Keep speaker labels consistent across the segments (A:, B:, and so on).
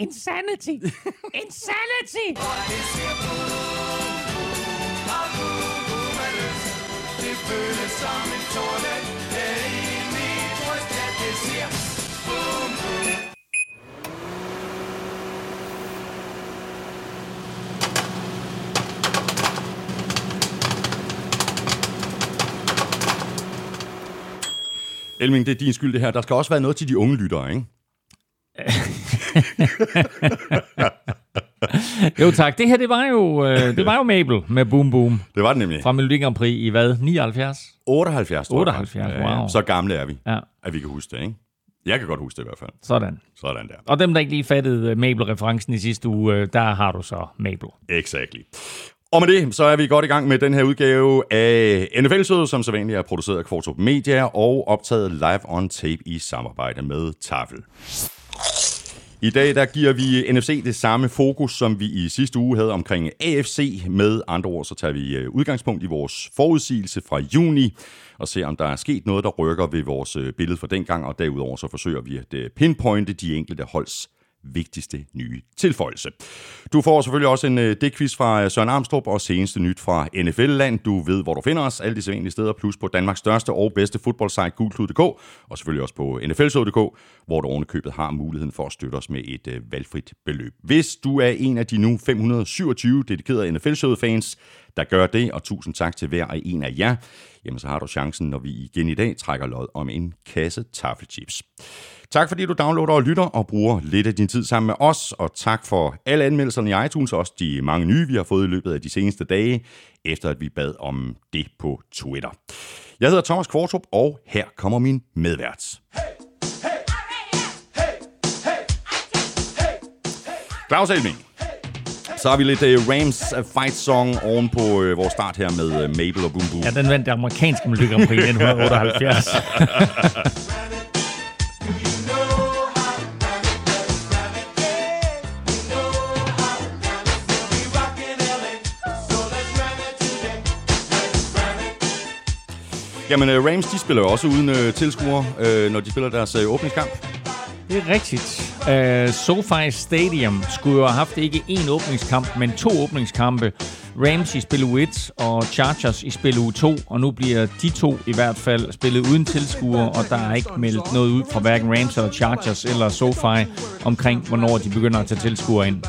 A: Insanity! Insanity!
B: Det føles som en torden Herinde i bryst, at det siger Boom, boom
C: Elming, det er din skyld det her. Der skal også være noget til de unge lyttere, ikke?
A: Jo tak, det her det var jo, øh, det var jo Mabel med Boom Boom
C: Det var det nemlig.
A: fra Melodi Grand Prix i hvad? 79?
C: 78, tror jeg.
A: 78, wow.
C: Så gamle er vi,
A: Ja,
C: at vi kan huske det, ikke? Jeg kan godt huske det i hvert fald.
A: sådan.
C: Sådan der.
A: Og dem, der ikke lige fattede øh, Mabel-referencen i sidste uge, øh, der har du så Mabel.
C: Exactly. Og med det, så er vi godt i gang med den her udgave af NFL-sødet, som så vanligt er produceret af Kvartrup Media og optaget live on tape i samarbejde med Tafel. I dag der giver vi NFC det samme fokus, som vi i sidste uge havde omkring AFC. Med andre ord, så tager vi øh, udgangspunkt i vores forudsigelse fra juni og ser, om der er sket noget, der rykker ved vores øh, billede fra dengang, og derudover så forsøger vi at øh, pinpointe de enkelte holds vigtigste nye tilføjelse. Du får selvfølgelig også en øh, dækquiz fra øh, Søren Armstrong og seneste nyt fra NFL-land. Du ved, hvor du finder os. Alle de sædvanlige steder, plus på Danmarks største og bedste fodboldsite, gulklud.dk, og selvfølgelig også på nflsod.dk, hvor du ovenikøbet har muligheden for at støtte os med et øh, valgfrit beløb. Hvis du er en af de nu 527 dedikerede nfl fans der gør det, og tusind tak til hver og en af jer, jamen så har du chancen, når vi igen i dag trækker lod om en kasse taffelchips. Tak fordi du downloader og lytter og bruger lidt af din tid sammen med os, og tak for alle anmeldelserne i iTunes, også de mange nye, vi har fået i løbet af de seneste dage, efter at vi bad om det på Twitter. Jeg hedder Thomas Kvartrup, og her kommer min medvært. Claus Elming. Så har vi lidt uh, Rams uh, fight song oven på uh, vores start her med uh, Mabel og Boom Boom.
A: Ja, den vandt det amerikanske Melodi Grand Prix i 1978.
C: Jamen, Rams, de spiller jo også uden uh, tilskuere, uh, når de spiller deres uh, åbningskamp.
A: Det er rigtigt. Uh, SoFi Stadium skulle jo have haft ikke én åbningskamp, men to åbningskampe. Rams i spil uge 1 og Chargers i spil uge 2, og nu bliver de to i hvert fald spillet uden tilskuere, og der er ikke meldt noget ud fra hverken Rams eller Chargers eller SoFi omkring, hvornår de begynder at tage tilskuere ind.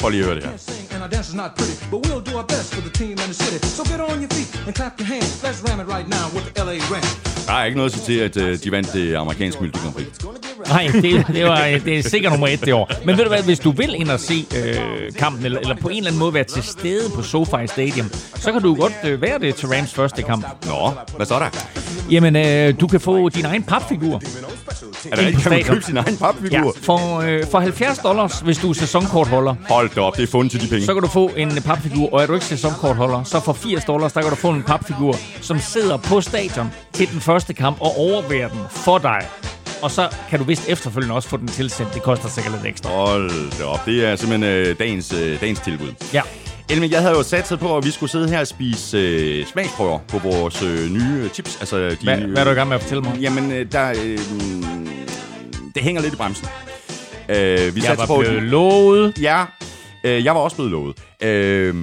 C: Prøv lige at høre det her.
D: Our dance is not pretty, but we'll do our best for the team and the city. So get on your feet and clap your hands. Let's ram it right now with the LA Rams.
C: Der er ikke noget til, at uh, de vandt det amerikanske Melodi Grand Prix.
A: Nej, det, det, var, det er sikkert nummer et det år. Men ved du hvad, hvis du vil ind og se øh, kampen, eller, eller på en eller anden måde være til stede på SoFi Stadium, så kan du godt øh, være det til Rams første kamp.
C: Nå, hvad så der?
A: Jamen, øh, du kan få din egen papfigur.
C: Er der
A: på
C: kan man købe sin egen papfigur?
A: Ja, for, øh, for 70 dollars, hvis du er sæsonkortholder,
C: Hold da op, det er fundet til de penge.
A: så kan du få en papfigur, og er du ikke sæsonkortholder, så for 80 dollars, der kan du få en papfigur, som sidder på stadion til den første kamp og overværer den for dig. Og så kan du vist efterfølgende også få den tilsendt. Det koster sikkert lidt ekstra.
C: Hold da op, det er simpelthen øh, dagens, øh, dagens tilbud.
A: Ja.
C: Elming, jeg havde jo satset på, at vi skulle sidde her og spise øh, smagsprøver på vores øh, nye øh, chips. Altså, de
A: Hvad,
C: nye,
A: hvad er du i gang med at fortælle mig?
C: Jamen, øh, der, øh, det hænger lidt i bremsen. Øh, vi
A: Jeg var
C: på,
A: blevet lovet.
C: Ja, øh, jeg var også blevet lovet. Øh,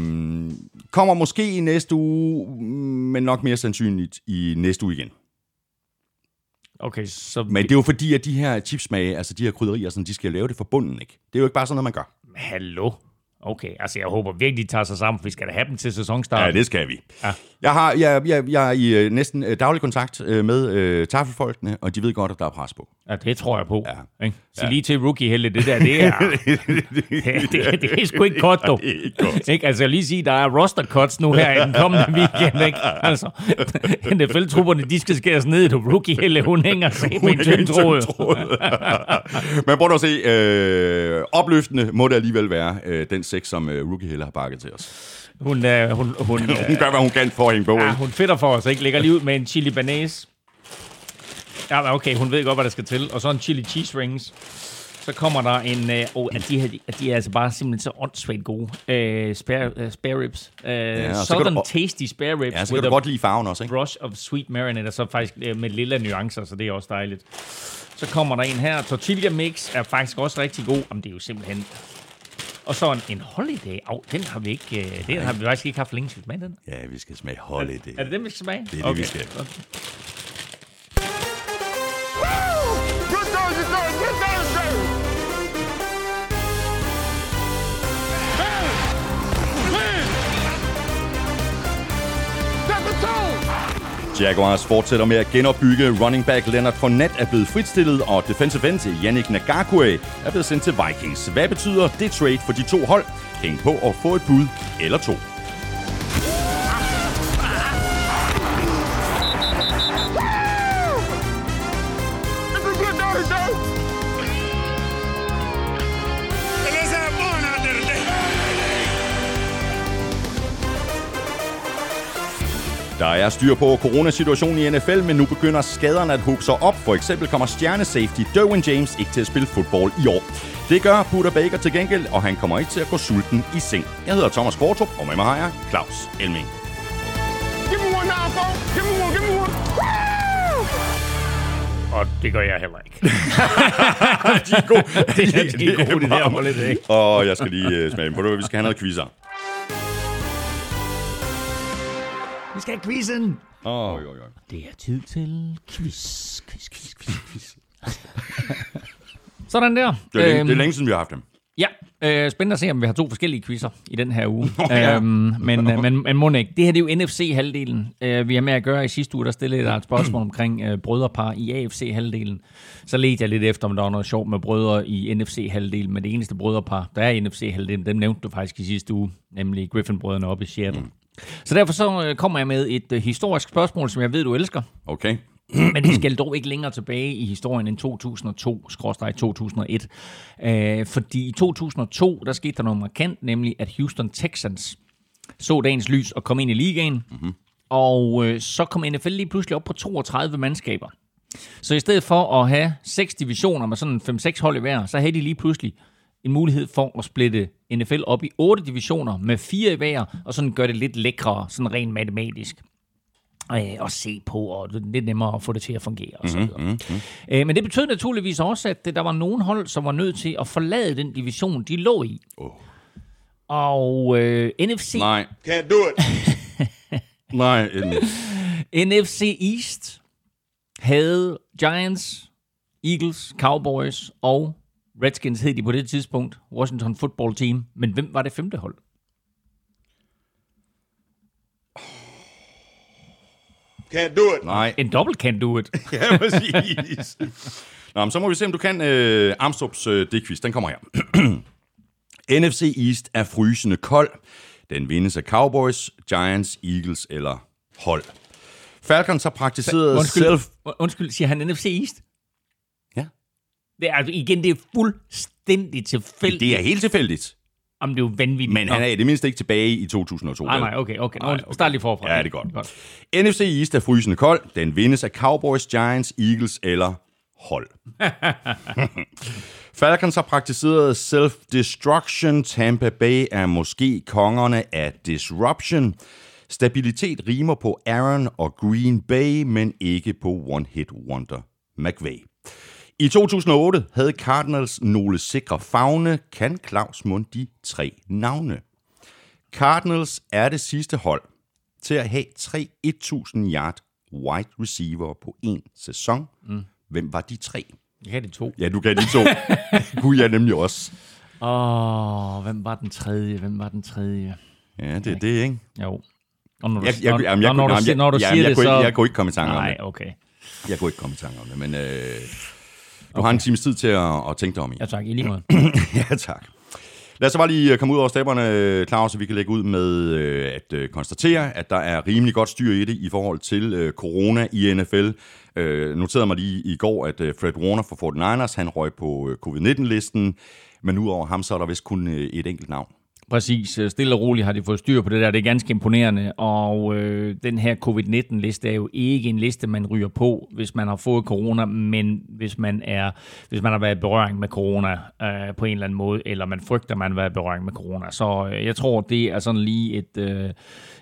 C: kommer måske i næste uge, men nok mere sandsynligt i næste uge igen.
A: Okay, så...
C: Men det er jo fordi, at de her chipsmage, altså de her krydderier, sådan, de skal lave det fra bunden, ikke? Det er jo ikke bare sådan noget, man gør.
A: Hallo? Okay, altså jeg håber virkelig, de tager sig sammen, for vi skal da have dem til sæsonstart.
C: Ja, det skal vi.
A: Ja.
C: Jeg, har, jeg, jeg, jeg er i øh, næsten øh, daglig kontakt øh, med øh, tafelfolkene, og de ved godt, at der er pres på.
A: Ja, det tror jeg på.
C: Ja.
A: Ikke? Sig lige til rookie Helle, det der, det er... det, det, det er sgu ikke godt, dog.
C: Er ikke godt.
A: Ikke? Altså, jeg lige sige, der er roster cuts nu her i den kommende weekend, ikke? Altså, NFL-trupperne, de skal skæres ned, og rookie Helle, hun hænger sig med en tynd tråd.
C: Men prøv at se, øh, opløftende må det alligevel være øh, den sex, som øh, Rookie Heller har bakket til os.
A: Hun, øh, hun, hun,
C: Hun
A: øh,
C: gør, hvad hun kan for at hænge på.
A: ja, hun fedter for os, ikke? Lægger lige ud med en chili banase. Ja, okay, hun ved godt, hvad der skal til. Og så en chili cheese rings. Så kommer der en... Øh, oh, at de, her, at de er altså bare simpelthen så åndssvagt gode. Øh, spare, øh, spare ribs. Øh, ja, Southern
C: du-
A: Tasty Spare Ribs.
C: Ja, så kan du godt lille farven også, ikke?
A: brush of sweet marinade, og så faktisk øh, med lille nuancer, så det er også dejligt. Så kommer der en her. Tortilla mix er faktisk også rigtig god. Jamen, det er jo simpelthen... Og så en, en holiday. Au, den har vi ikke... Øh, den har vi faktisk ikke haft længe. Skal vi smage den?
C: Ja, vi skal smage holiday.
A: Er det den, vi skal smage?
C: Det er det, vi skal.
A: godt.
B: Good Thursday, Thursday, good Thursday. Man!
C: Jaguars fortsætter med at genopbygge. Running back Leonard Fournette er blevet fritstillet, og defensive end Yannick Nagakwe er blevet sendt til Vikings. Hvad betyder det trade for de to hold? Hæng på og få et bud eller to. Der er styr på coronasituationen i NFL, men nu begynder skaderne at hobe sig op. For eksempel kommer stjernesafety Derwin James ikke til at spille fodbold i år. Det gør Buda Baker til gengæld, og han kommer ikke til at gå sulten i seng. Jeg hedder Thomas Kvartrup, og med mig har jeg Claus Elming.
B: Give me one now, folks. Give me one, give me one. Woo!
A: Og det gør jeg heller ikke.
C: De er gode.
A: det er, de er gode, det der.
C: Og jeg skal lige uh, smage du hvad, Vi skal have noget quizzer.
A: Vi skal have quizzen.
C: Åh, oh, jo, jo.
A: Det er tid til quiz, quiz, quiz, quiz, quiz. Sådan der.
C: Det er, længe,
A: Øhm,
C: det er længe siden, vi har haft dem.
A: Ja, øh, spændende at se, om vi har to forskellige quizzer i den her uge.
C: ja.
A: øhm, men, øh, men, men må ikke. Det her det er jo NFC-halvdelen. Øh, vi har med at gøre i sidste uge, der stillede jeg et spørgsmål omkring øh, brødrepar i AFC-halvdelen. Så ledte jeg lidt efter, om der var noget sjovt med brødre i NFC-halvdelen. Men det eneste brødrepar, der er i NFC-halvdelen, dem nævnte du faktisk i sidste uge, nemlig Griffin-brødrene oppe i Seattle. Mm. Så derfor så øh, kommer jeg med et øh, historisk spørgsmål, som jeg ved, du elsker.
C: Okay.
A: Men vi skal dog ikke længere tilbage i historien end 2002-2001. Øh, fordi i 2002, der skete der noget markant, nemlig at Houston Texans så dagens lys og kom ind i ligaen. Mm-hmm. Og øh, så kom NFL lige pludselig op på 32 mandskaber. Så i stedet for at have seks divisioner med sådan 5-6 hold i hver, så havde de lige pludselig en mulighed for at splitte NFL op i otte divisioner med fire i hver, og sådan gøre det lidt lækrere, sådan rent matematisk øh, at se på, og det er lidt nemmere at få det til at fungere. Og så videre. Mm-hmm. Øh, men det betød naturligvis også, at der var nogle hold, som var nødt til at forlade den division, de lå i.
C: Oh.
A: Og øh, NFC,
C: Nej,
B: Can't do it.
C: nej.
A: NFC East havde Giants, Eagles, Cowboys og Redskins hed de på det tidspunkt, Washington Football Team. Men hvem var det femte hold?
B: Can't do it.
C: Nej.
A: En dobbelt can do it.
C: Ja, præcis. Nå, men så må vi se, om du kan øh, Armstrongs øh, D-quiz. Den kommer her. NFC East er frysende kold. Den vindes af Cowboys, Giants, Eagles eller hold. Falcons har praktiseret
A: Undskyld,
C: self...
A: undskyld, siger han NFC East? Det er, altså, igen, det er fuldstændig tilfældigt.
C: Det er helt tilfældigt.
A: Jamen, det er jo vanvittigt.
C: Men han er i det mindste ikke tilbage i 2002.
A: Nej, nej, okay, okay. Nå,
C: Nej,
A: okay. Start lige forfra.
C: Ja, det er godt. NFC East er frysende kold. Den vindes af Cowboys, Giants, Eagles eller hold. Falcons har praktiseret self-destruction. Tampa Bay er måske kongerne af disruption. Stabilitet rimer på Aaron og Green Bay, men ikke på one-hit wonder McVay. I 2008 havde Cardinals nogle sikre fagne. Kan Claus mund de tre navne? Cardinals er det sidste hold til at have tre 1000 yard wide receiver på en sæson. Mm. Hvem var de tre?
A: Jeg kan de to.
C: Ja, du kan de to. Kunne jeg nemlig også.
A: Åh, oh, hvem var den tredje? Hvem var den tredje?
C: Ja, det er det, ikke?
A: Jo. Og når du,
C: Jeg, jeg,
A: når,
C: jamen, jeg,
A: når,
C: jamen,
A: siger, når du
C: jeg,
A: siger
C: jeg,
A: det,
C: kunne
A: så...
C: ikke, jeg kunne ikke komme i tanke om
A: Nej,
C: det.
A: okay.
C: Jeg kunne ikke komme i tanke om det, men øh, du har en times tid til at, at tænke dig om i.
A: Ja, tak. I lige måde.
C: Ja, tak. Lad os så bare lige øh, komme ud over stepperne, Claus, så vi kan lægge ud med øh, at øh, konstatere, at der er rimelig godt styr i det i forhold til øh, corona i NFL. Øh, noterede mig lige i går, at øh, Fred Warner fra 49ers, han røg på øh, covid-19-listen, men udover ham, så er der vist kun øh, et enkelt navn
A: Præcis. Øh, Stille og roligt har de fået styr på det der. Det er ganske imponerende. Og øh, den her covid-19-liste er jo ikke en liste, man ryger på, hvis man har fået corona, men hvis man, er, hvis man har været i berøring med corona øh, på en eller anden måde, eller man frygter, man har været i berøring med corona. Så øh, jeg tror, det er sådan lige et... Øh,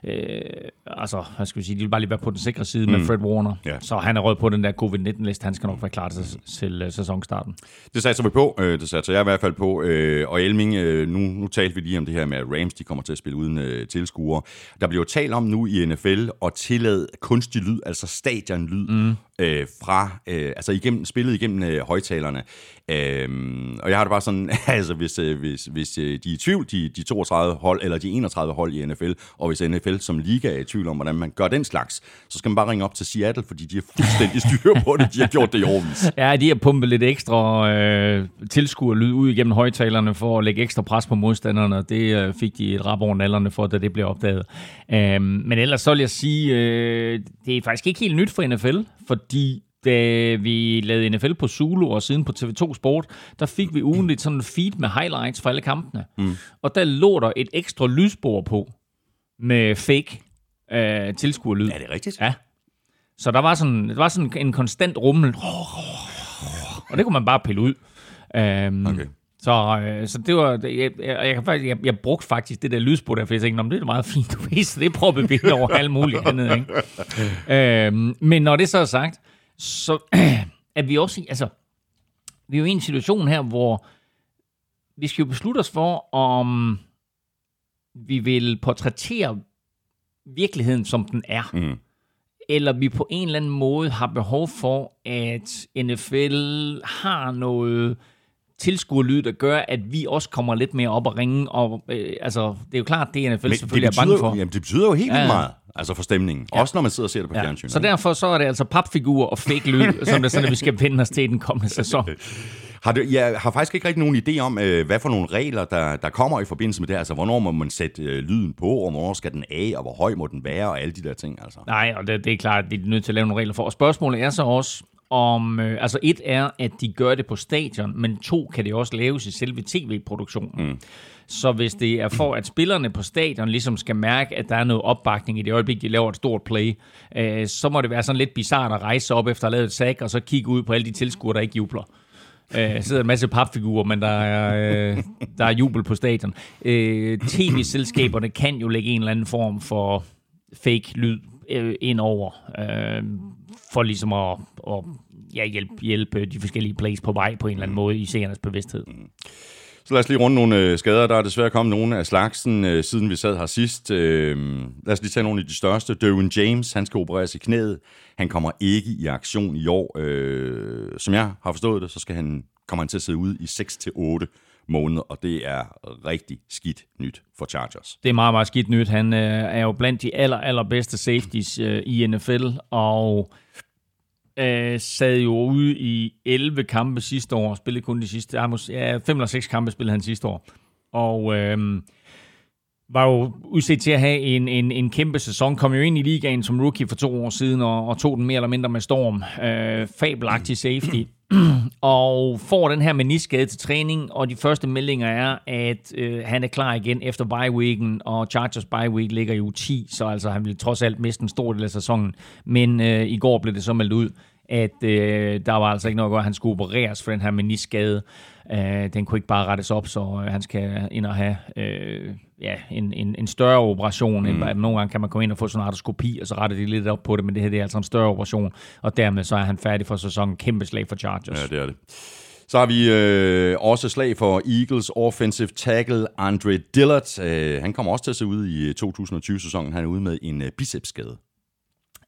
A: øh, altså, hvad skal vi sige, de vil bare lige være på den sikre side mm. med Fred Warner.
C: Ja.
A: Så han er rød på den der covid-19-liste. Han skal nok være klar til, til øh, sæsonstarten.
C: Det satser vi på. Øh, Det satser jeg i hvert fald på. Og Elming, nu, nu talte vi lige om det her med, at Rams de kommer til at spille uden øh, tilskuere. Der bliver jo talt om nu i NFL at tillade kunstig lyd, altså stadionlyd, mm. øh, fra, øh, altså igennem, spillet igennem øh, højtalerne. Øhm, og jeg har det bare sådan, altså hvis, øh, hvis, hvis øh, de er i tvivl, de, de 32 hold, eller de 31 hold i NFL, og hvis NFL som liga er i tvivl om, hvordan man gør den slags, så skal man bare ringe op til Seattle, fordi de er fuldstændig styr på det. De har gjort det i årvis.
A: Ja, de har pumpet lidt ekstra øh, tilskuerlyd ud igennem højtalerne for at lægge ekstra pres på modstanderne, og det øh, fik de et rap over nallerne for, da det blev opdaget. Øh, men ellers så vil jeg sige, øh, det er faktisk ikke helt nyt for NFL, fordi da vi lavede NFL på Zulu og siden på TV2 Sport, der fik vi ugenligt sådan en feed med highlights fra alle kampene. Mm. Og der lå der et ekstra lydspor på med fake øh, tilskuerlyd.
C: Er det rigtigt?
A: Ja. Så der var sådan, der var sådan en konstant rummel. Og det kunne man bare pille ud. Um,
C: Okay.
A: Så, øh, så det var, jeg, jeg, jeg, jeg, jeg brugte faktisk det der lydspor der, for jeg tænkte, "Nå, men det er meget fint, du så det prøver vi over alt muligt andet. Ikke? øhm, men når det så er sagt, så er vi også, altså, vi er jo i en situation her, hvor vi skal jo beslutte os for, om vi vil portrættere virkeligheden, som den er.
C: Mm.
A: Eller vi på en eller anden måde har behov for, at NFL har noget tilskuerlyd, der gør, at vi også kommer lidt mere op og ringe. Og, øh, altså, det er jo klart, det NFL
C: Men
A: selvfølgelig
C: det
A: er bange for.
C: Jamen, det betyder jo helt vildt
A: Ja.
C: meget, altså for stemningen. Ja. Også når man sidder og ser det på
A: Ja.
C: fjernsyn.
A: Så derfor så er det altså papfigurer og fake lyd, som det er sådan, at vi skal vende os til i den kommende sæson.
C: Har du, jeg har faktisk ikke rigtig nogen idé om, øh, hvad for nogle regler, der, der kommer i forbindelse med det. Altså, hvornår må man sætte øh, lyden på, og hvornår skal den af, og hvor høj må den være, og alle de der ting. Altså.
A: Nej, og det, det er klart, at de er nødt til at lave nogle regler for. Og spørgsmålet er så også, om, øh, altså et er, at de gør det på stadion, men to kan det også laves i selve tv-produktionen. Mm. Så hvis det er for, at spillerne på stadion ligesom skal mærke, at der er noget opbakning i det øjeblik, de laver et stort play, øh, så må det være sådan lidt bizart at rejse op efter at have lavet et sack, og så kigge ud på alle de tilskuere, der ikke jubler. Øh, sidder en masse papfigurer, men der er, øh, der er jubel på stadion. Øh, TV-selskaberne kan jo lægge en eller anden form for fake lyd øh, ind over, øh, for ligesom at, at ja, hjælpe, hjælpe de forskellige plays på vej på en eller anden måde i seernes bevidsthed.
C: Så lad os lige runde nogle øh, skader. Der er desværre kommet nogle af slagsen, øh, siden vi sad her sidst. Øh, lad os lige tage nogle af de største. Derwin James, han skal opereres i knæet. Han kommer ikke i aktion i år. Øh, som jeg har forstået det, så skal han, kommer han til at sidde ude i 6-8 måneder, og det er rigtig skidt nyt for Chargers.
A: Det er meget, meget skidt nyt. Han øh, er jo blandt de aller, allerbedste safeties øh, i NFL, og øh, sad jo ude i 11 kampe sidste år, spillede kun de sidste, ja, mås- ja, 5 eller 6 kampe spillede han sidste år. Og øh, var jo udset til at have en, en, en kæmpe sæson. Kom jo ind i ligaen som rookie for to år siden, og, og tog den mere eller mindre med storm. Øh, fabelagtig safety. og får den her meniskade til træning, og de første meldinger er, at øh, han er klar igen efter bye-weeken, og Chargers bye-week ligger jo 10, så altså han vil trods alt miste en stor del af sæsonen. Men øh, i går blev det så meldt ud, at øh, der var altså ikke noget at gøre, at han skulle opereres for den her meniskade. Øh, den kunne ikke bare rettes op, så øh, han skal ind og have øh, ja, en, en, en større operation. Mm. End, nogle gange kan man komme ind og få sådan en artroskopi, og så retter de lidt op på det, men det her det er altså en større operation, og dermed så er han færdig for sæsonen. Kæmpe slag for Chargers.
C: Ja, det er det. Så har vi øh, også slag for Eagles offensive tackle Andre Dillard. Øh, han kommer også til at se ud i 2020-sæsonen. Han er ude med en øh, bicepsskade.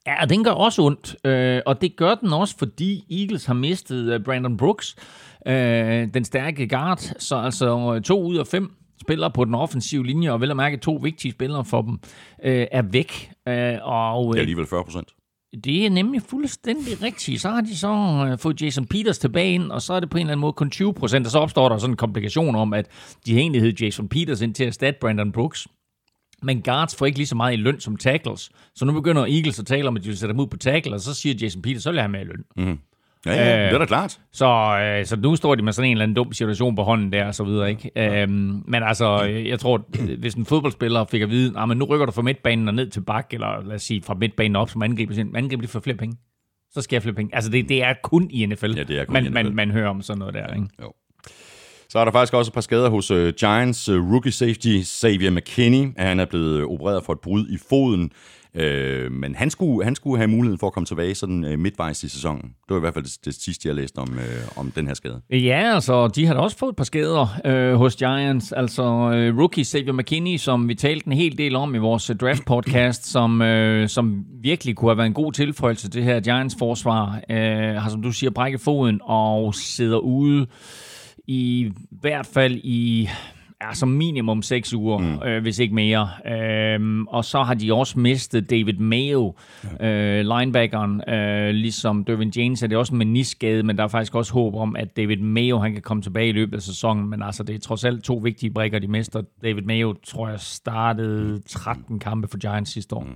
A: Ja, og den gør også ondt, øh, og det gør den også, fordi Eagles har mistet øh, Brandon Brooks, øh, den stærke guard, så altså øh, to ud af fem spillere på den offensive linje, og vel at mærke to vigtige spillere for dem, øh, er væk. Øh, og
C: Det er
A: øh,
C: alligevel 40 procent.
A: det er nemlig fuldstændig rigtigt. Så har de så øh, fået Jason Peters tilbage ind, og så er det på en eller anden måde kun 20 procent, og så opstår der sådan en komplikation om, at de egentlig hed Jason Peters ind til at erstatte Brandon Brooks. Men guards får ikke lige så meget i løn som tackles. Så nu begynder Eagles at tale om, at de vil sætte dem ud på tackle, og så siger Jason Peters, så vil jeg have med i løn.
C: Ja, ja,
A: Øh,
C: det er da klart.
A: Så, øh, så nu står de med sådan en eller anden dum situation på hånden der, og så videre, ikke? Øhm, men altså, øh, jeg tror, hvis en fodboldspiller fik at vide, at men nu rykker du fra midtbanen og ned til bak, eller lad os sige, fra midtbanen op som angriber, angriber de for flere penge. Så skal jeg flere penge. Altså, det, det er kun i NFL,
C: Ja, det er kun
A: man,
C: i NFL.
A: Man, man hører om sådan noget der, ikke?
C: Jo. Så er der faktisk også et par skader hos uh, Giants uh, rookie safety Xavier McKinney. Han er blevet øh, opereret for et brud i foden, uh, men han skulle, han skulle have muligheden for at komme tilbage sådan uh, midtvejs i sæsonen. Det var i hvert fald det, det sidste, jeg læste om, uh, om den her skade.
A: Ja, altså, de har da også fået et par skader øh, hos Giants. Altså, øh, rookie Xavier McKinney, som vi talte en hel del om i vores draft-podcast, som, øh, som virkelig kunne have været en god tilføjelse til det her Giants-forsvar, øh, har, som du siger, brækket foden og sidder ude i hvert fald i ja, som minimum 6 uger, mm. øh, hvis ikke mere. Øhm, og så har de også mistet David Mayo, ja. øh, linebackeren. Øh, ligesom Dervin James er det også en menisskade, men der er faktisk også håb om, at David Mayo han kan komme tilbage i løbet af sæsonen. Men altså, det er trods alt to vigtige brækker, de mister. David Mayo, tror jeg, startede 13 kampe for Giants sidste år. Mm.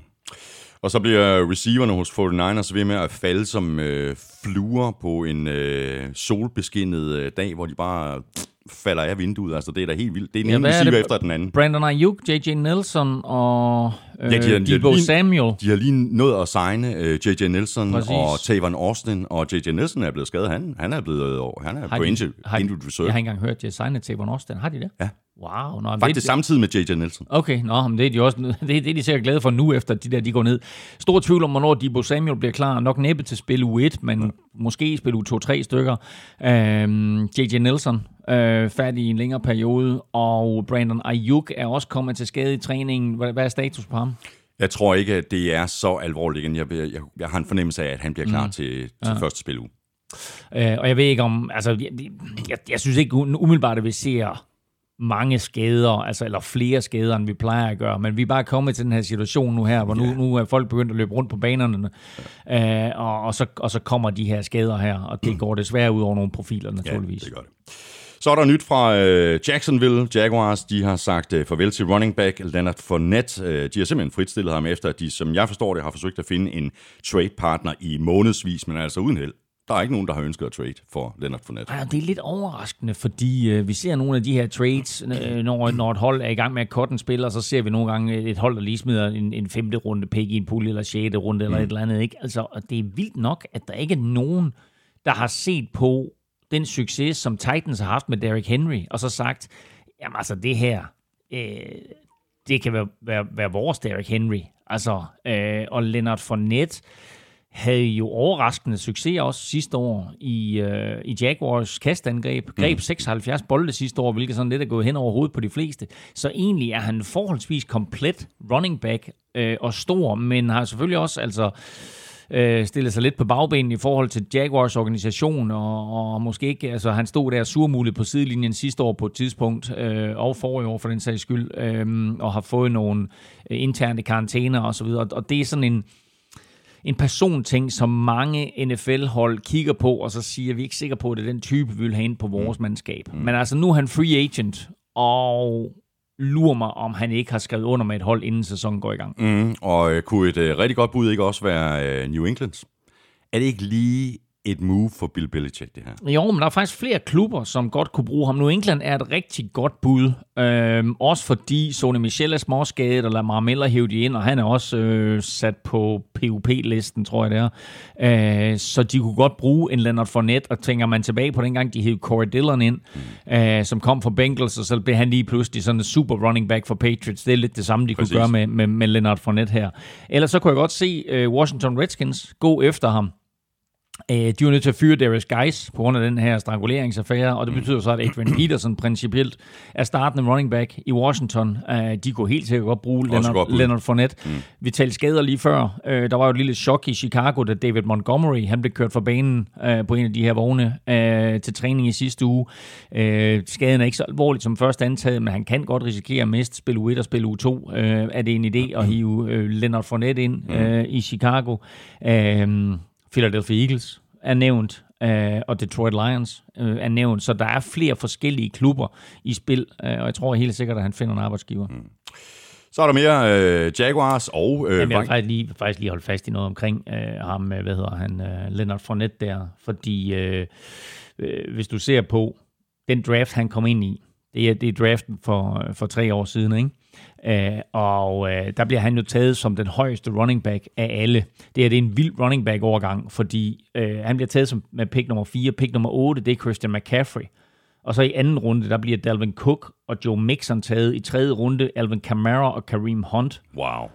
C: Og så bliver receiverne hos 49ers ved med at falde som øh, fluer på en øh, solbeskinnet øh, dag, hvor de bare falder af vinduet. Altså, det er da helt vildt. Det er den
A: Ja,
C: ene
A: er
C: receiver efter den anden.
A: Brandon Ayuk, J.J. Nelson og øh,
C: Ja, de har- de har
A: Debo
C: lige-
A: Samuel.
C: De har lige nået at signe øh, J.J. Nelson
A: Præcis.
C: og Tavon Austin, og J.J. Nelson er blevet skadet. Han, han er blevet øh, han er på injured,
A: har,
C: injured reserve.
A: Jeg har ikke engang hørt, at de signede Tavon Austin. Har de det?
C: Ja.
A: Wow. Nå,
C: Faktisk
A: det,
C: samtidig med J.J. Nelson.
A: Okay, nå, men det er de også, det, det er de sikkert glade for nu, efter de der de går ned. Stor tvivl om, hvornår Debo Samuel bliver klar. Nok næppe til spil u 1, men ja. måske spil u 2-3 stykker. Øhm, J.J. Nelson øh, færdig i en længere periode, og Brandon Ayuk er også kommet til skade i træningen. Hvad, hvad er status på ham?
C: Jeg tror ikke, at det er så alvorligt igen. Jeg, jeg, jeg har en fornemmelse af, at han bliver klar mm. til, til ja. første spil uge.
A: Øh, og jeg ved ikke om, altså, jeg, jeg, jeg synes ikke umiddelbart, at vi ser mange skader, altså, eller flere skader, end vi plejer at gøre, men vi er bare kommet til den her situation nu her, hvor nu, nu er folk begyndt at løbe rundt på banerne, øh, og, og, så, og så kommer de her skader her, og det går desværre ud over nogle profiler, naturligvis.
C: Ja, det gør det. Så er der nyt fra øh, Jacksonville. Jaguars, de har sagt øh, farvel til running back Leonard Fournette. Øh, de har simpelthen fritstillet ham efter, at de, som jeg forstår det, har forsøgt at finde en trade partner i månedsvis, men altså uden held. Der er ikke nogen, der har ønsket at trade for Leonard Fournette.
A: Og det er lidt overraskende, fordi øh, vi ser nogle af de her trades, øh, når, når et hold er i gang med at cutte en spiller, så ser vi nogle gange et hold, der lige smider en, en femte runde pick i en pulje, eller sjette runde, eller mm. et eller andet. Ikke? Altså, og det er vildt nok, at der ikke er nogen, der har set på den succes, som Titans har haft med Derrick Henry, og så sagt, jamen altså det her, øh, det kan være, være, være vores Derrick Henry. Altså, øh, og Leonard Fournette, havde jo overraskende succes også sidste år i, øh, i Jaguars kastangreb. Greb mm. 76 bolde sidste år, hvilket sådan lidt er gået hen over hovedet på de fleste. Så egentlig er han forholdsvis komplet running back øh, og stor, men har selvfølgelig også altså øh, stillet sig lidt på bagbenen i forhold til Jaguars organisation, og, og måske ikke, altså han stod der surmuligt på sidelinjen sidste år på et tidspunkt, øh, og forrige år for den sags skyld, øh, og har fået nogle interne karantæner og så videre, og det er sådan en en personting, som mange NFL-hold kigger på, og så siger, at vi er ikke sikre på, at det er den type, vi vil have ind på vores mandskab. Mm. Men altså, nu er han free agent, og lurer mig, om han ikke har skrevet under med et hold, inden sæsonen går i gang.
C: Mm, og øh, kunne et øh, rigtig godt bud ikke også være øh, New England? Er det ikke lige et move for Bill Belichick, det her?
A: Jo, men der er faktisk flere klubber, som godt kunne bruge ham. Nu England er et rigtig godt bud. Øhm, også fordi Sony Michel er småskadet, og Lamar Miller hæve de ind, og han er også øh, sat på PUP-listen, tror jeg det er. Øh, så de kunne godt bruge en Leonard Fournette, og tænker man tilbage på dengang, de hævde Corey Dillon ind, mm. øh, som kom fra Bengals, og så blev han lige pludselig sådan en super running back for Patriots. Det er lidt det samme, de Præcis. kunne gøre med, med, med Leonard Fournette her. Ellers så kunne jeg godt se øh, Washington Redskins gå efter ham. Øh, de var nødt til at fyre Darius Geis på grund af den her stranguleringsaffære, og det betyder så, at Adrian Peterson principielt er startende running back i Washington. Øh, de kunne helt sikkert godt bruge
C: Også godt
A: Leonard. Leonard Fournette. Mm. Vi talte skader lige før. Øh, der var jo et lille chok i Chicago, da David Montgomery han blev kørt fra banen øh, på en af de her vogne øh, til træning i sidste uge. Øh, skaden er ikke så alvorlig som først antaget, men han kan godt risikere at miste spil U1 og spil U2. Øh, er det en idé at hive øh, Leonard Fournette ind øh, i Chicago? Øh, Philadelphia Eagles er nævnt, øh, og Detroit Lions øh, er nævnt, så der er flere forskellige klubber i spil, øh, og jeg tror helt sikkert, at han finder en arbejdsgiver. Mm.
C: Så er der mere øh, Jaguars og øh,
A: Jamen, jeg vil faktisk lige, faktisk lige holde fast i noget omkring øh, ham, øh, hvad hedder han, øh, Leonard Fournette der, fordi øh, øh, hvis du ser på den draft, han kom ind i, det er, det er draften for, for tre år siden, ikke? Øh, og øh, der bliver han jo taget som den højeste running back af alle. Det er, det er en vild running back overgang, fordi øh, han bliver taget som med pick nummer 4, pick nummer 8, det er Christian McCaffrey. Og så i anden runde, der bliver Dalvin Cook og Joe Mixon taget. I tredje runde, Alvin Kamara og Kareem Hunt.
C: Wow.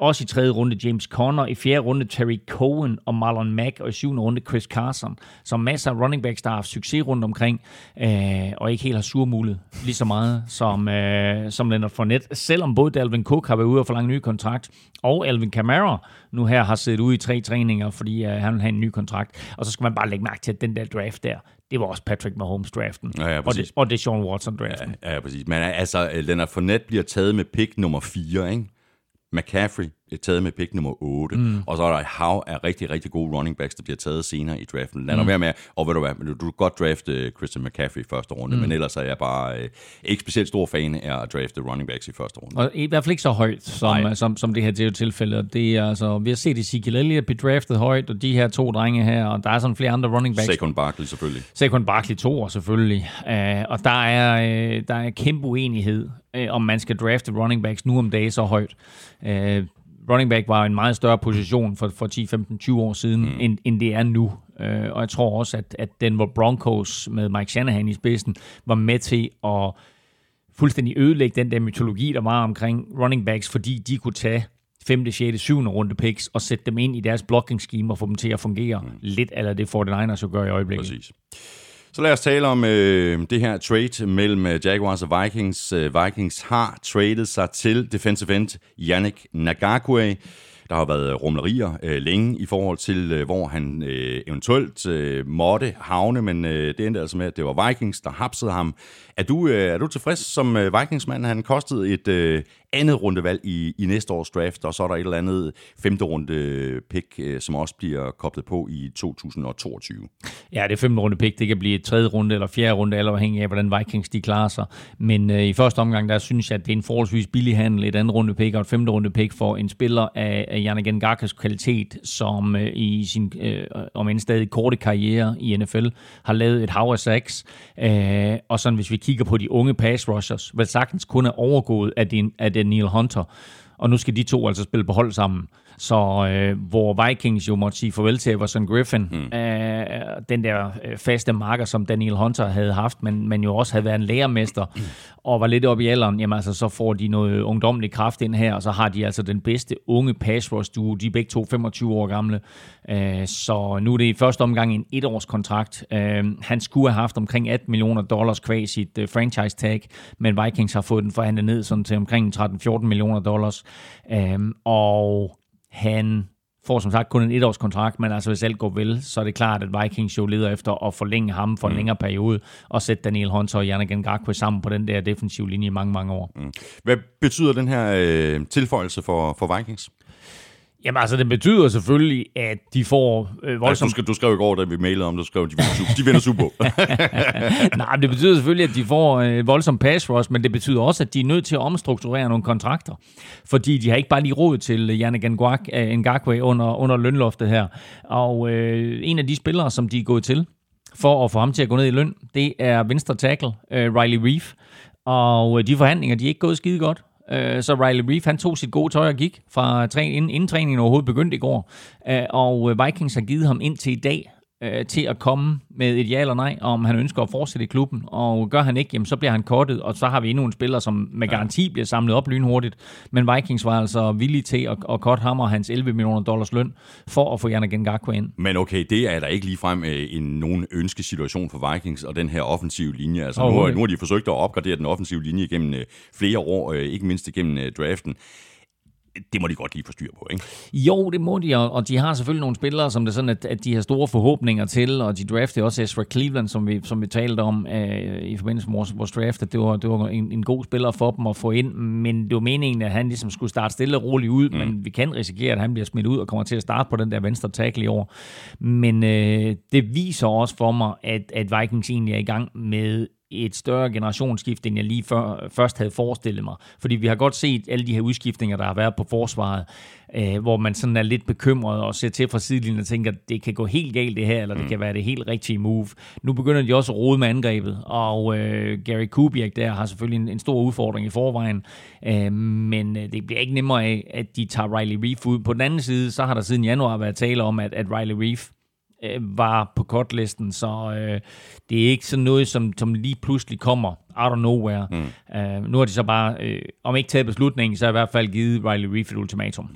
A: Også i tredje runde James Conner, i fjerde runde Terry Cohen og Marlon Mack, og i syvende runde Chris Carson. Så masser af running backs, der har haft succes rundt omkring, øh, og ikke helt har surmulet lige så meget som, øh, som Leonard Fournette. Selvom både Dalvin Cook har været ude og forlange en ny kontrakt, og Alvin Kamara nu her har siddet ude i tre træninger, fordi øh, han vil have en ny kontrakt. Og så skal man bare lægge mærke til, at den der draft der, det var også Patrick Mahomes-draften.
C: Ja, ja,
A: og, det, og det er Sean Watson-draften.
C: Ja, ja, præcis. Men altså, øh, Leonard Fournette bliver taget med pick nummer 4, ikke? McCaffrey. er taget med pick nummer 8, mm. og så er der et hav af rigtig, rigtig gode running backs, der bliver taget senere i draften. Lad mm. være med, og ved du hvad, du, kan godt drafte øh, Christian McCaffrey i første runde, mm. men ellers er jeg bare øh, ikke specielt stor fan af at drafte running backs i første runde.
A: Og i hvert fald ikke så højt, som, som, som det her det er tilfælde. Det er, altså, vi har set Ezekiel Elliott blive draftet højt, og de her to drenge her, og der er sådan flere andre running backs.
C: Saquon Barkley selvfølgelig.
A: Saquon Barkley to år selvfølgelig. Uh, og der er, uh, der er kæmpe uenighed, uh, om man skal drafte running backs nu om dagen så højt. Uh, running back var en meget større position for, for 10, 15, 20 år siden, mm. end, end det er nu. Uh, og jeg tror også, at, at Denver Broncos med Mike Shanahan i spidsen var med til at fuldstændig ødelægge den der mytologi, der var omkring running backs, fordi de kunne tage 5., 6., 7. runde picks og sætte dem ind i deres blocking scheme og få dem til at fungere mm. lidt eller det 49ers jo gør i øjeblikket.
C: Præcis. Så lad os tale om øh, det her trade mellem øh, Jaguars og Vikings. Øh, Vikings har traded sig til defensive end Yannick Nagakwe. Der har været rumlerier øh, længe i forhold til, øh, hvor han øh, eventuelt øh, måtte havne, men øh, det endte altså med, at det var Vikings, der hapsede ham. Er du, øh, er du tilfreds som øh, Vikingsmand? Han kostede et øh, andet rundevalg i, i næste års draft, og så er der et eller andet femte runde øh, pick, øh, som også bliver koblet på i 2022.
A: Ja, det femte runde pick, det kan blive et tredje runde eller fjerde runde, eller afhængig af, hvordan Vikings de klarer sig. Men øh, i første omgang, der synes jeg, at det er en forholdsvis billig handel, et andet runde pick og et femte runde pick for en spiller af, af Janagen Garkas kvalitet, som øh, i sin, øh, om en stadig korte karriere i NFL, har lavet et hav af sacks. Øh, og sådan, hvis vi kigger på de unge pass rushers, vel sagtens kun er overgået af, din, af Daniel Hunter. Og nu skal de to altså spille på hold sammen. Så øh, hvor Vikings jo måtte sige farvel til Everson Griffin, mm. øh, den der øh, faste marker, som Daniel Hunter havde haft, men, men jo også havde været en lærermester, mm. og var lidt oppe i alderen, jamen altså, så får de noget ungdomlig kraft ind her, og så har de altså den bedste unge pass rush duo, de er begge to 25 år gamle, øh, så nu er det i første omgang en etårskontrakt. Øh, han skulle have haft omkring 18 millioner dollars kvæg sit øh, franchise tag, men Vikings har fået den forhandlet ned sådan til omkring 13-14 millioner dollars, øh, og han får som sagt kun en etårs kontrakt, men altså hvis alt går vel, så er det klart, at Vikings jo leder efter at forlænge ham for en mm. længere periode, og sætte Daniel Hunter og Yannick Ngakwe sammen på den der defensive linje i mange, mange år. Mm.
C: Hvad betyder den her øh, tilføjelse for, for Vikings?
A: Jamen altså, det betyder selvfølgelig, at de får øh,
C: Altså,
A: voldsomt...
C: du, skrev, du skrev i går, da vi mailede om det, du skrev, de vinder, de vinder Super Bowl.
A: Nej, men det betyder selvfølgelig, at de får øh, voldsom pass rush, men det betyder også, at de er nødt til at omstrukturere nogle kontrakter. Fordi de har ikke bare lige råd til øh, Yannick øh, Ngakwe under, under lønloftet her. Og øh, en af de spillere, som de er gået til for at få ham til at gå ned i løn, det er venstre tackle, øh, Riley Reef. Og øh, de forhandlinger, de er ikke gået skide godt. Øh, Så Riley Reef, han tog sit gode tøj og gik fra træ, inden, inden træningen overhovedet begyndte i går. Øh, Og øh, Vikings har givet ham ind til i dag øh, til at komme med et ja eller nej, om han ønsker at fortsætte i klubben. Og gør han ikke, jamen, så bliver han kortet, og så har vi endnu en spiller, som med garanti bliver samlet op lynhurtigt. Men Vikings var altså villige til at, at korte ham og hans 11 millioner dollars løn, for at få Yannick Ngakwe ind.
C: Men okay, det er da ikke ligefrem øh, en nogen ønskesituation for Vikings og den her offensive linje. Altså, nu, har, nu har de forsøgt at opgradere den offensive linje gennem øh, flere år, øh, ikke mindst igennem øh, draften. Det må de godt lige få styr på, ikke?
A: Jo, det må de, og, de har selvfølgelig nogle spillere, som det sådan, at, at de har store forhåbninger til, og de draftede også Ezra Cleveland, som vi, som vi talte om øh, i forbindelse med vores draft, at det var, det var en, en god spiller for dem at få ind, men det var meningen, at han ligesom skulle starte stille og roligt ud, mm. men vi kan risikere, at han bliver smidt ud og kommer til at starte på den der venstre tackle i år. Men øh, det viser også for mig, at, at Vikings egentlig er i gang med et større generationsskift, end jeg lige før, først havde forestillet mig. Fordi vi har godt set alle de her udskiftninger, der har været på forsvaret, øh, hvor man sådan er lidt bekymret og ser til fra sidelinjen og tænker, det kan gå helt galt det her, eller det kan være det helt rigtige move. Nu begynder de også at rode med angrebet, og øh, Gary Kubiak der har selvfølgelig en, en stor udfordring i forvejen, øh, men øh, det bliver ikke nemmere af, at de tager Riley Reef ud. På den anden side, så har der siden januar været tale om, at, at Riley Reef øh, var på kortlisten, så øh, det er ikke sådan noget, som, som lige pludselig kommer out of nowhere. Mm. Øh, nu har de så bare, øh, om ikke taget beslutningen, så i hvert fald givet Riley Reef et ultimatum.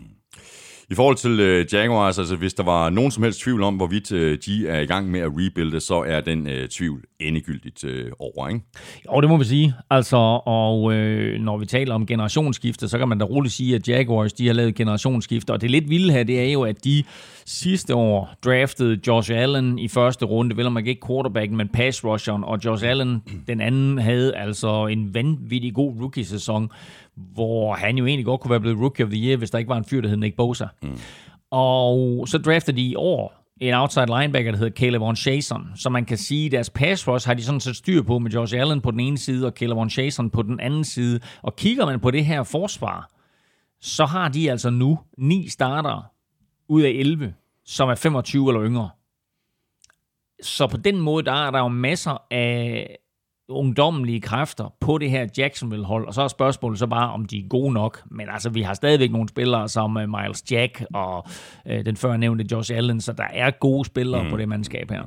C: I forhold til øh, Jaguars, altså hvis der var nogen som helst tvivl om, hvorvidt øh, de er i gang med at rebuilde, så er den øh, tvivl endegyldigt øh, over, ikke?
A: Jo, det må vi sige. Altså, og øh, når vi taler om generationsskifte, så kan man da roligt sige, at Jaguars, de har lavet generationsskifte. Og det lidt vilde her, det er jo, at de sidste år draftede Josh Allen i første runde, vel om man ikke quarterbacken, men pass rusheren. Og Josh Allen, den anden, havde altså en vanvittig god rookie-sæson, hvor han jo egentlig godt kunne være blevet rookie of the year, hvis der ikke var en fyr, der hed Nick Bosa. Mm. Og så draftede de i år en outside linebacker, der hedder Caleb Von Chason. Så man kan sige, at deres pass rush har de sådan set styr på med Josh Allen på den ene side, og Caleb Von Chason på den anden side. Og kigger man på det her forsvar, så har de altså nu ni starter ud af 11, som er 25 eller yngre. Så på den måde, der er der jo masser af ungdommelige kræfter på det her Jacksonville-hold, og så er spørgsmålet så bare, om de er gode nok. Men altså, vi har stadigvæk nogle spillere som uh, Miles Jack og uh, den før nævnte Josh Allen, så der er gode spillere mm. på det mandskab her.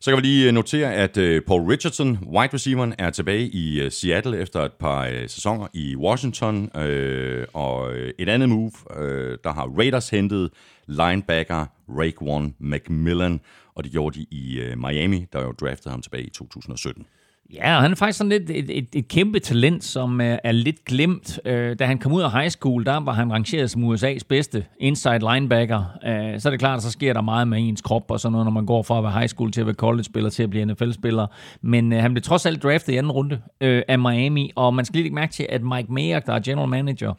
C: Så kan vi lige øh, notere, at øh, Paul Richardson, wide receiveren, er tilbage i øh, Seattle efter et par øh, sæsoner i Washington. Øh, og øh, et andet move, øh, der har Raiders hentet linebacker Raekwon McMillan, og det gjorde de i øh, Miami, der jo draftede ham tilbage i 2017.
A: Ja, og han er faktisk sådan lidt et, et, et kæmpe talent, som er, er lidt glemt. Øh, da han kom ud af high school, der var han rangeret som USA's bedste inside linebacker. Øh, så er det klart, at så sker der meget med ens krop og sådan noget, når man går fra at være high school til at være college-spiller til at blive NFL-spiller. Men øh, han blev trods alt draftet i anden runde øh, af Miami, og man skal lige lægge mærke til, at Mike Mayer, der er general manager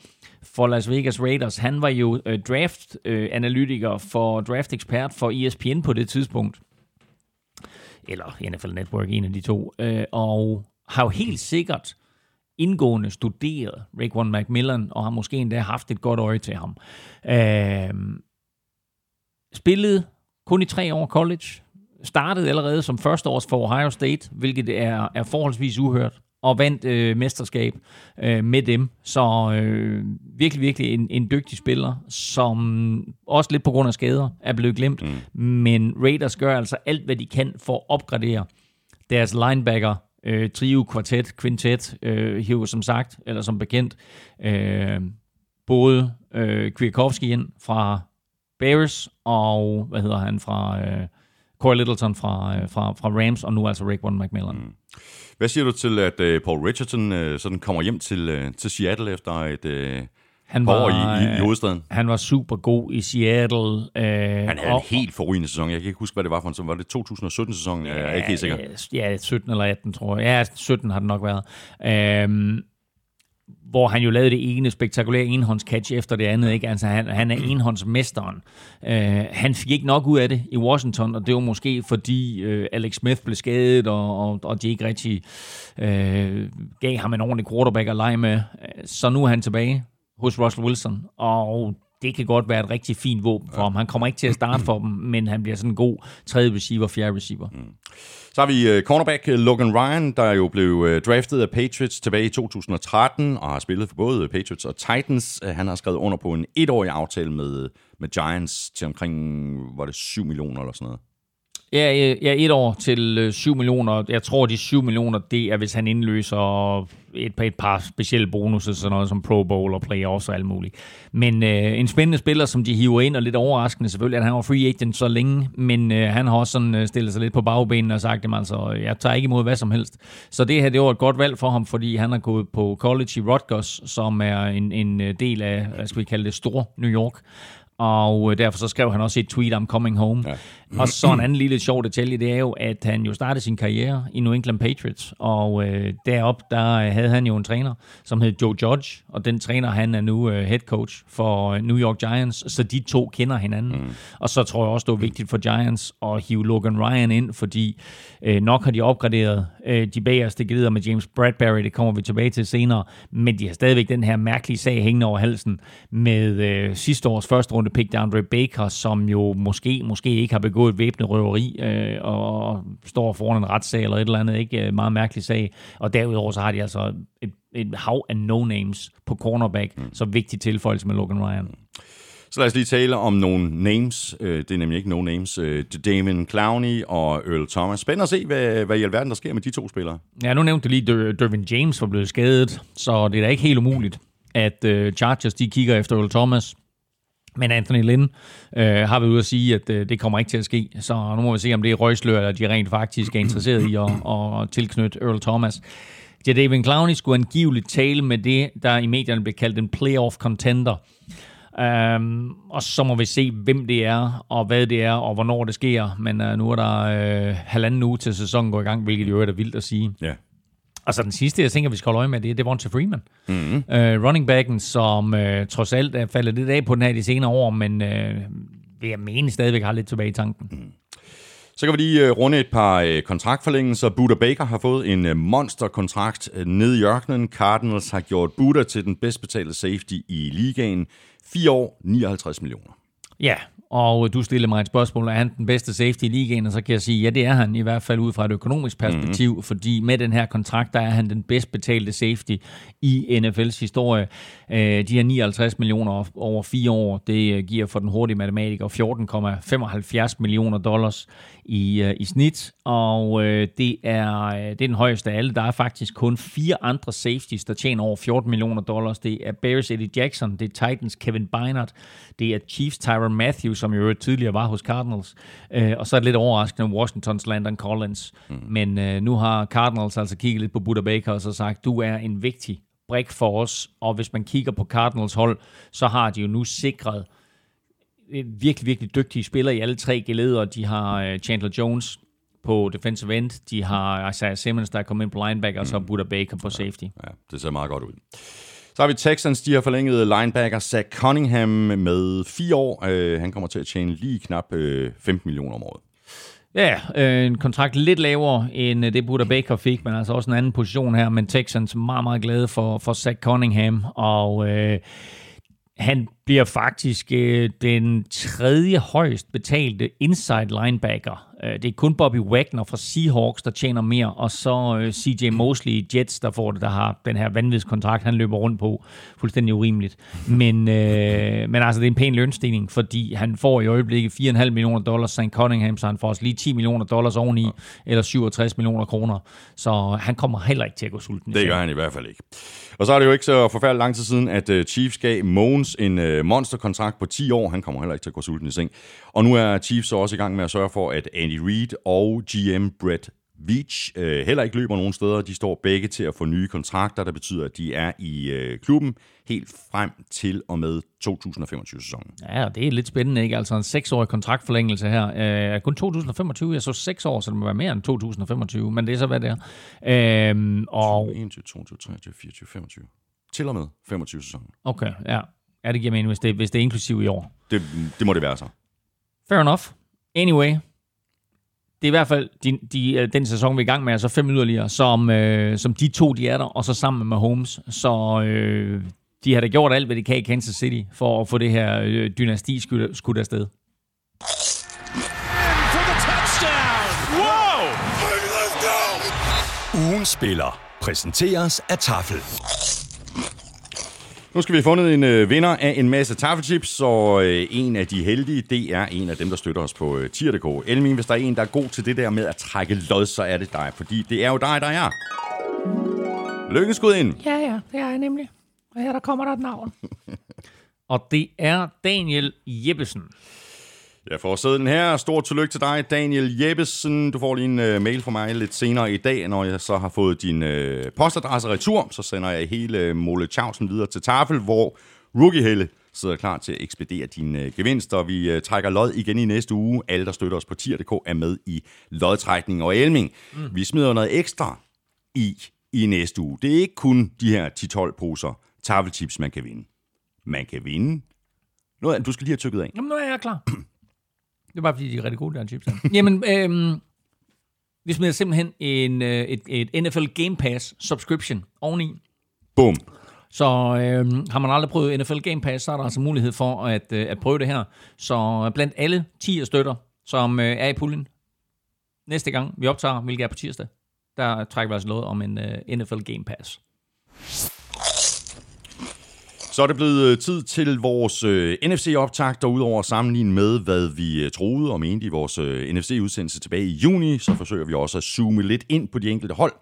A: for Las Vegas Raiders, han var jo øh, draft-analytiker øh, for draft-ekspert for ESPN på det tidspunkt eller NFL Network, en af de to, øh, og har jo helt sikkert indgående studeret Raekwon McMillan, og har måske endda haft et godt øje til ham. Øh, spillede kun i tre år college, startede allerede som førsteårs for Ohio State, hvilket er, er forholdsvis uhørt, og vandt øh, mesterskab øh, med dem. Så øh, virkelig, virkelig en, en dygtig spiller, som også lidt på grund af skader er blevet glemt. Mm. Men Raiders gør altså alt, hvad de kan for at opgradere deres linebacker, øh, trio, kvartet, quintet, øh, hiver som sagt, eller som bekendt, øh, både øh, Kwiatkowski ind fra Bears, og hvad hedder han fra... Øh, Corey Littleton fra, øh, fra, fra Rams, og nu altså Rick One McMillan. Mm.
C: Hvad siger du til, at uh, Paul Richardson uh, sådan kommer hjem til, uh, til Seattle efter et uh,
A: han var,
C: år i, i, i hovedstaden?
A: Han var super god i Seattle. Øh,
C: Han havde en helt forrygende sæson. Jeg kan ikke huske, hvad det var for en sæson. Var det 2017-sæsonen? Ja, jeg er ikke helt sikker.
A: Ja, 17 eller 18, tror jeg. Ja, 17 har det nok været. Øhm, hvor han jo lavede det ene spektakulære enhåndscatch efter det andet. Ikke? Altså, han, han er enhåndsmesteren. Øh, han fik ikke nok ud af det i Washington, og det var måske fordi øh, Alex Smith blev skadet, og, og, og de ikke rigtig øh, gav ham en ordentlig quarterback at lege med. Så nu er han tilbage hos Russell Wilson, og det kan godt være et rigtig fint våben for ham. Han kommer ikke til at starte for dem, men han bliver sådan en god tredje receiver, fjerde receiver. Mm.
C: Så har vi uh, cornerback uh, Logan Ryan, der jo blev uh, draftet af Patriots tilbage i 2013, og har spillet for både Patriots og Titans. Han har skrevet under på en etårig aftale med, med Giants til omkring, var det 7 millioner eller sådan noget.
A: Ja, ja, et år til øh, 7 millioner. Jeg tror, de 7 millioner, det er, hvis han indløser et par, et par specielle bonusser, sådan noget som Pro Bowl og playoffs og alt muligt. Men øh, en spændende spiller, som de hiver ind, og lidt overraskende selvfølgelig, at han var free agent så længe, men øh, han har også sådan øh, stillet sig lidt på bagbenene og sagt, at altså, jeg tager ikke imod hvad som helst. Så det her, det var et godt valg for ham, fordi han har gået på college i Rutgers, som er en, en øh, del af, hvad skal vi kalde det, stor New York og øh, derfor så skrev han også et tweet om coming home. Og så en anden lille sjov detalje, det er jo, at han jo startede sin karriere i New England Patriots, og øh, derop der havde han jo en træner, som hed Joe Judge, og den træner, han er nu øh, head coach for øh, New York Giants, så de to kender hinanden. Mm. Og så tror jeg også, det var vigtigt for Giants at hive Logan Ryan ind, fordi øh, nok har de opgraderet øh, de bagerste gelider med James Bradbury, det kommer vi tilbage til senere, men de har stadigvæk den her mærkelige sag hængende over halsen med øh, sidste års første runde pick, Andre Baker, som jo måske, måske ikke har begået et væbnet røveri øh, og står foran en retssag eller et eller andet, ikke øh, meget mærkelig sag. Og derudover så har de altså et, et hav af no-names på cornerback, mm. så vigtig tilføjelse med Logan Ryan.
C: Så lad os lige tale om nogle names. Øh, Det er nemlig ikke no names. Øh, Damon Clowney og Earl Thomas. Spændende at se, hvad, hvad i alverden der sker med de to spillere.
A: Ja, nu nævnte du lige, at Dervin James var blevet skadet, så det er da ikke helt umuligt, at Chargers de kigger efter Earl Thomas. Men Anthony Lynn øh, har været ude at sige, at øh, det kommer ikke til at ske. Så nu må vi se, om det er røgslør, eller de rent faktisk er interesseret i at, at tilknytte Earl Thomas. Ja, David Clowney skulle angiveligt tale med det, der i medierne blev kaldt en playoff contender. Um, og så må vi se, hvem det er, og hvad det er, og hvornår det sker. Men uh, nu er der uh, halvanden uge til sæsonen går i gang, hvilket jo er vildt at sige.
C: Ja.
A: Og så den sidste, jeg tænker, vi skal holde øje med, det er Devonta Freeman. Mm-hmm. Uh, running backen, som uh, trods alt er faldet lidt af på den her de senere år, men uh, vil jeg mene stadigvæk har lidt tilbage i tanken. Mm.
C: Så kan vi lige uh, runde et par uh, kontraktforlængelser. Buda Baker har fået en uh, monsterkontrakt uh, nede i ørkenen. Cardinals har gjort Buda til den bedst betalte safety i ligaen. 4 år, 59 millioner.
A: Ja, og du stiller mig et spørgsmål, er han den bedste safety i ligaen? Og så kan jeg sige, ja, det er han i hvert fald ud fra et økonomisk perspektiv, mm-hmm. fordi med den her kontrakt, der er han den bedst betalte safety i NFL's historie. Øh, de her 59 millioner over fire år, det øh, giver for den hurtige matematiker 14,75 millioner dollars i, øh, i snit, og det er, det er den højeste af alle. Der er faktisk kun fire andre safeties, der tjener over 14 millioner dollars. Det er Bears Eddie Jackson, det er Titans Kevin Bynard, det er Chiefs Tyron Matthews, som jo tidligere var hos Cardinals, og så er det lidt overraskende Washingtons Landon Collins. Mm. Men nu har Cardinals altså kigget lidt på Buda Baker og så sagt, du er en vigtig brik for os, og hvis man kigger på Cardinals hold, så har de jo nu sikret virkelig, virkelig dygtige spillere i alle tre geleder. De har Chandler Jones på defensive end, de har Isaiah Simmons, der er kommet ind på linebacker, og så Buda Baker på safety.
C: Ja, det ser meget godt ud. Så har vi Texans, de har forlænget linebacker Zach Cunningham med fire år. Uh, han kommer til at tjene lige knap uh, 15 millioner om året.
A: Ja, øh, en kontrakt lidt lavere end det Buda Baker fik, men altså også en anden position her. Men Texans meget, meget glade for, for Zach Cunningham, og øh, han bliver faktisk øh, den tredje højst betalte inside linebacker. Øh, det er kun Bobby Wagner fra Seahawks, der tjener mere, og så øh, CJ Mosley Jets, der får det, der har den her vanvidskontrakt, han løber rundt på. Fuldstændig urimeligt. Men, øh, men altså, det er en pæn lønstigning, fordi han får i øjeblikket 4,5 millioner dollars, St. Cunningham, så han får også lige 10 millioner dollars oveni, eller 67 millioner kroner. Så han kommer heller ikke til at gå sulten.
C: Det gør han i hvert fald ikke. Og så er det jo ikke så forfærdeligt lang tid siden, at uh, Chiefs gav Mogens en monsterkontrakt på 10 år. Han kommer heller ikke til at gå sulten i seng. Og nu er Chiefs så også i gang med at sørge for, at Andy Reid og GM Brett Veach øh, heller ikke løber nogen steder. De står begge til at få nye kontrakter, der betyder, at de er i øh, klubben helt frem til og med 2025-sæsonen.
A: Ja, det er lidt spændende, ikke? Altså en seksårig kontraktforlængelse her. Øh, kun 2025, jeg så seks år, så det må være mere end 2025, men det er så, hvad det er. Øh, og...
C: 21, 22, 23, 24, 25. Til og med 25-sæsonen.
A: Okay, ja. Ja, det giver mening, hvis det, hvis det er inklusiv i år.
C: Det, det må det være så.
A: Fair enough. Anyway, det er i hvert fald de, de, den sæson, vi er i gang med, altså fem yderligere, som, øh, som de to, de er der, og så sammen med Holmes. Så øh, de har da gjort alt, hvad de kan i Kansas City, for at få det her øh, dynasti skudt, skudt afsted.
E: Ugen spiller præsenteres af Tafel.
C: Nu skal vi have fundet en øh, vinder af en masse taffelchips, og øh, en af de heldige, det er en af dem, der støtter os på øh, tier.dk. Elmin, hvis der er en, der er god til det der med at trække lod, så er det dig, fordi det er jo dig, der er. Lykkeskud ind.
A: Ja, ja, det er jeg nemlig. Og her der kommer der et navn. og det er Daniel Jeppesen.
C: Jeg får sæden her. Stort tillykke til dig, Daniel Jeppesen. Du får lige en uh, mail fra mig lidt senere i dag, når jeg så har fået din uh, postadresse retur. Så sender jeg hele uh, Mole Chausen videre til Tafel, hvor Rookie Helle sidder klar til at ekspedere dine øh, gevinster. Vi øh, trækker lod igen i næste uge. Alle, der støtter os på tier.dk, er med i lodtrækning og Elming. Mm. Vi smider noget ekstra i i næste uge. Det er ikke kun de her 10-12 poser tafelchips, man kan vinde. Man kan vinde noget, du skal lige have tykket af.
A: Jamen, nu er jeg klar. Det er bare fordi, de er rigtig gode, der chips. her. Jamen, øhm, vi smider simpelthen en, øh, et, et NFL Game Pass subscription oveni.
C: Bum.
A: Så øhm, har man aldrig prøvet NFL Game Pass, så er der altså mulighed for at, øh, at prøve det her. Så blandt alle 10 støtter, som øh, er i puljen, næste gang vi optager, hvilket er på tirsdag, der trækker vi altså noget om en øh, NFL Game Pass.
C: Så er det blevet øh, tid til vores øh, NFC-optakt, og udover at sammenligne med, hvad vi øh, troede og mente i vores øh, NFC-udsendelse tilbage i juni, så forsøger vi også at zoome lidt ind på de enkelte hold,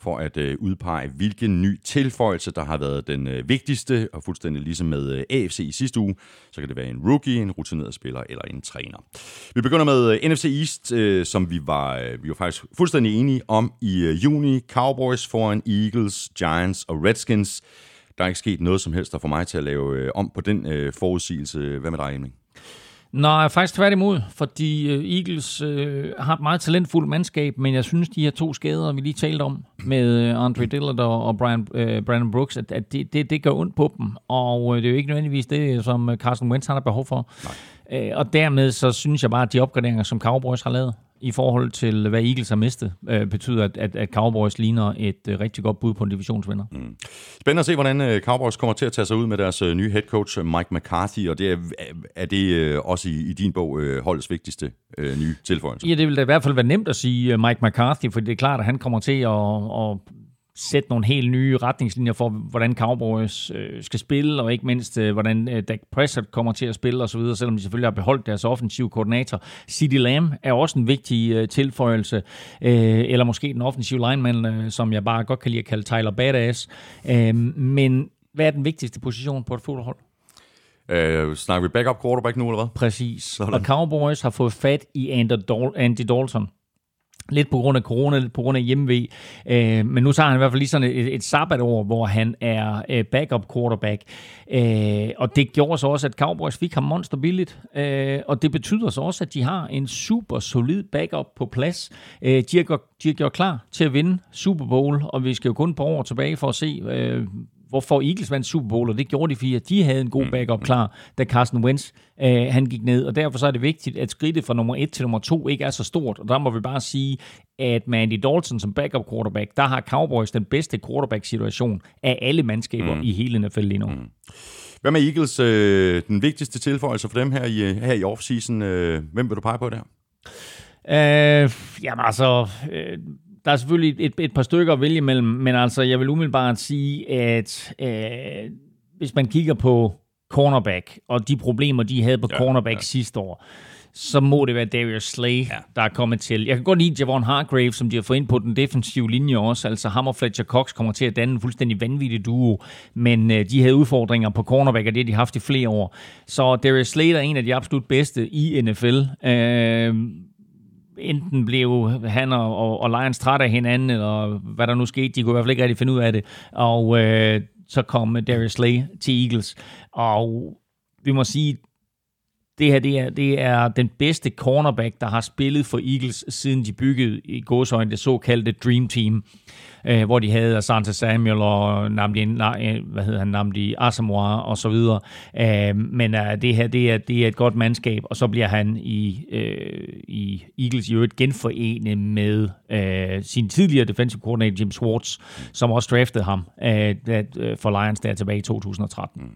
C: for at øh, udpege, hvilken ny tilføjelse, der har været den øh, vigtigste, og fuldstændig ligesom med øh, AFC i sidste uge, så kan det være en rookie, en rutineret spiller eller en træner. Vi begynder med øh, NFC East, øh, som vi var, øh, vi var faktisk fuldstændig enige om i øh, juni. Cowboys foran Eagles, Giants og Redskins. Der er ikke sket noget som helst, der får mig til at lave øh, om på den øh, forudsigelse. Hvad med dig, Emil?
A: Nej, faktisk tværtimod, fordi øh, Eagles øh, har et meget talentfuldt mandskab, men jeg synes, de her to skader, vi lige talte om, med øh, Andre Dillard og, Brian, øh, Brandon Brooks, at, at det, det, det gør ondt på dem, og øh, det er jo ikke nødvendigvis det, som Carson Wentz har behov for. Øh, og dermed så synes jeg bare, at de opgraderinger, som Cowboys har lavet, i forhold til, hvad Eagles har mistet, øh, betyder, at, at, at Cowboys ligner et øh, rigtig godt bud på en divisionsvinder. Mm.
C: Spændende at se, hvordan øh, Cowboys kommer til at tage sig ud med deres øh, nye head coach, øh, Mike McCarthy, og det er, er det øh, også i, i din bog øh, holdets vigtigste øh, nye tilføjelse?
A: Ja, det vil da i hvert fald være nemt at sige øh, Mike McCarthy, for det er klart, at han kommer til at, at sætte nogle helt nye retningslinjer for, hvordan Cowboys øh, skal spille, og ikke mindst, øh, hvordan øh, Dak Prescott kommer til at spille osv., selvom de selvfølgelig har beholdt deres offensive koordinator. CeeDee Lamb er også en vigtig øh, tilføjelse, øh, eller måske den offensive lineman, øh, som jeg bare godt kan lide at kalde Tyler Badass. Øh, men hvad er den vigtigste position på et fodboldhold?
C: Øh, snakker vi backup quarterback nu, eller hvad?
A: Præcis. Sådan. Og Cowboys har fået fat i Andy Dalton. Lidt på grund af corona, lidt på grund af hjemmevæg. Øh, men nu tager han i hvert fald lige sådan et, et sabbatår, hvor han er øh, backup quarterback. Øh, og det gjorde så også, at Cowboys fik ham monster billigt. Øh, og det betyder så også, at de har en super solid backup på plads. Øh, de, har gjort, de har gjort klar til at vinde Super Bowl, og vi skal jo kun på år tilbage for at se, øh, hvorfor Eagles vandt Super Bowl, og det gjorde de, fordi de havde en god backup klar, da Carson Wentz øh, han gik ned, og derfor så er det vigtigt, at skridtet fra nummer 1 til nummer 2 ikke er så stort, og der må vi bare sige, at med Andy Dalton som backup quarterback, der har Cowboys den bedste quarterback-situation af alle mandskaber mm. i hele NFL lige nu. Mm.
C: Hvad med Eagles, øh, den vigtigste tilføjelse for dem her i, her i offseason? Øh, hvem vil du pege på der?
A: Øh, jamen altså, øh, der er selvfølgelig et, et par stykker at vælge imellem, men altså, jeg vil umiddelbart sige, at øh, hvis man kigger på cornerback, og de problemer, de havde på ja, cornerback ja. sidste år, så må det være Darius Slay, ja. der er kommet til. Jeg kan godt lide Javon Hargrave, som de har fået ind på den defensive linje også. Altså ham og Fletcher Cox kommer til at danne en fuldstændig vanvittig duo, men øh, de havde udfordringer på cornerback, og det har de haft i flere år. Så Darius Slay er en af de absolut bedste i NFL. Øh, enten blev han og, og, og Lions træt af hinanden, eller hvad der nu skete. De kunne i hvert fald ikke rigtig finde ud af det. Og øh, så kom Darius Slay til Eagles. Og vi må sige, det her det er, det er den bedste cornerback, der har spillet for Eagles, siden de byggede i godsøjne det såkaldte Dream Team, øh, hvor de havde Asante Samuel og Namdi, hvad hedder han, Namdi Asamoah og så videre. Øh, men øh, det her det er, det er et godt mandskab, og så bliver han i, øh, i Eagles i øvrigt genforenet med øh, sin tidligere defensive coordinator Jim Schwartz, som også draftede ham øh, for Lions der tilbage i 2013. Mm.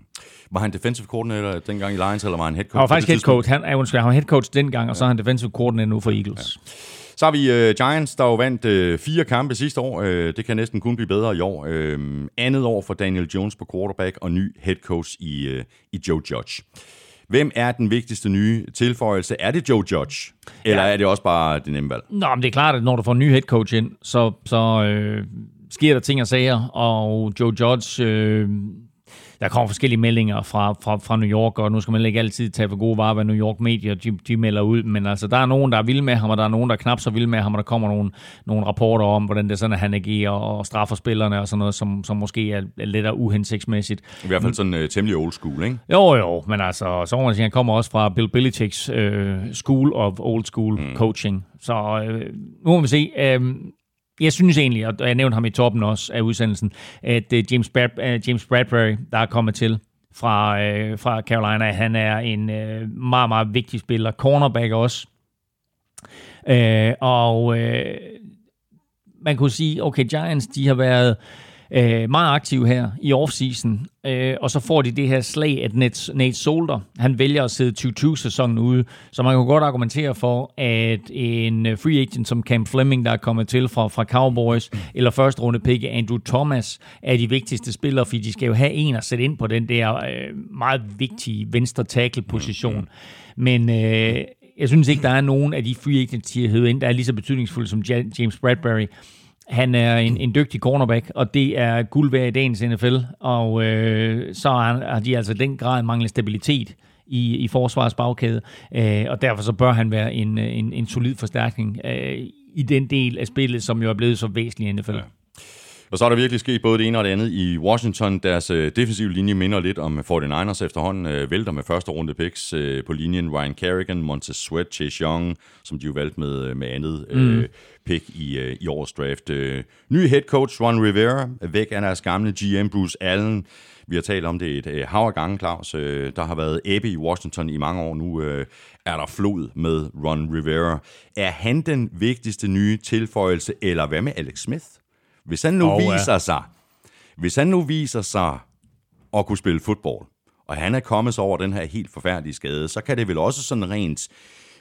C: Var han defensive coordinator dengang i Lions, eller var han head coach?
A: Han var faktisk head coach. Han, han, han var head coach dengang, og så er han defensive coordinator nu for Eagles. Ja.
C: Så har vi uh, Giants, der jo vandt uh, fire kampe sidste år. Uh, det kan næsten kun blive bedre i år. Uh, andet år for Daniel Jones på quarterback og ny head coach i, uh, i Joe Judge. Hvem er den vigtigste nye tilføjelse? Er det Joe Judge? Eller ja. er det også bare det nemme valg?
A: Nå, men det er klart, at når du får en ny head coach ind, så, så øh, sker der ting og sager, og Joe Judge... Øh, der kommer forskellige meldinger fra, fra, fra New York, og nu skal man ikke altid tage for gode varer, hvad New York Media de, de melder ud, men altså, der er nogen, der er vilde med ham, og der er nogen, der er knap så vilde med ham, og der kommer nogle, nogle rapporter om, hvordan det er sådan, at han agerer og straffer spillerne og sådan noget, som, som måske er, er lidt uhensigtsmæssigt.
C: I hvert fald sådan uh, temmelig old school, ikke?
A: Jo, jo, men altså, så må man sige, han kommer også fra Bill Belichick's øh, School of Old School mm. Coaching. Så øh, nu må vi se. Øh, jeg synes egentlig, og jeg nævnte ham i toppen også af udsendelsen, at øh, James, Brad, øh, James Bradbury, der er kommet til fra, øh, fra Carolina, han er en øh, meget, meget vigtig spiller. Cornerback også. Øh, og øh, man kunne sige, okay, Giants, de har været øh, meget aktive her i offseason, øh, og så får de det her slag, at Nate, Nate Solder, han vælger at sidde 2020-sæsonen ude, så man kan godt argumentere for, at en øh, free agent som Cam Fleming, der er kommet til fra, fra Cowboys, eller første runde pick Andrew Thomas, er de vigtigste spillere, fordi de skal jo have en at sætte ind på den der øh, meget vigtige venstre tackle-position. Men øh, jeg synes ikke, der er nogen af de free agents, de har ind, der er lige så betydningsfulde som James Bradbury. Han er en, en dygtig cornerback, og det er guld værd i dagens NFL, og øh, så har, de altså den grad manglet stabilitet i, i forsvarets bagkæde, øh, og derfor så bør han være en, en, en solid forstærkning øh, i den del af spillet, som jo er blevet så væsentlig i NFL. Ja.
C: Og så er der virkelig sket både det ene og det andet i Washington. Deres øh, defensive linje minder lidt om 49ers efterhånden. Øh, vælter med første runde picks øh, på linjen. Ryan Kerrigan, Montez Sweat, Chase Young, som de jo valgte med, øh, med andet øh, mm. pick i, øh, i årets draft. Øh, ny head coach Ron Rivera, væk af deres gamle GM Bruce Allen. Vi har talt om det et øh, hav af gange, Claus. Øh, der har været ebbe i Washington i mange år. Nu øh, er der flod med Ron Rivera. Er han den vigtigste nye tilføjelse, eller hvad med Alex Smith? Hvis han nu oh,
A: ja.
C: viser sig, hvis han nu viser sig at kunne spille fodbold, og han er kommet sig over den her helt forfærdelige skade, så kan det vel også sådan rent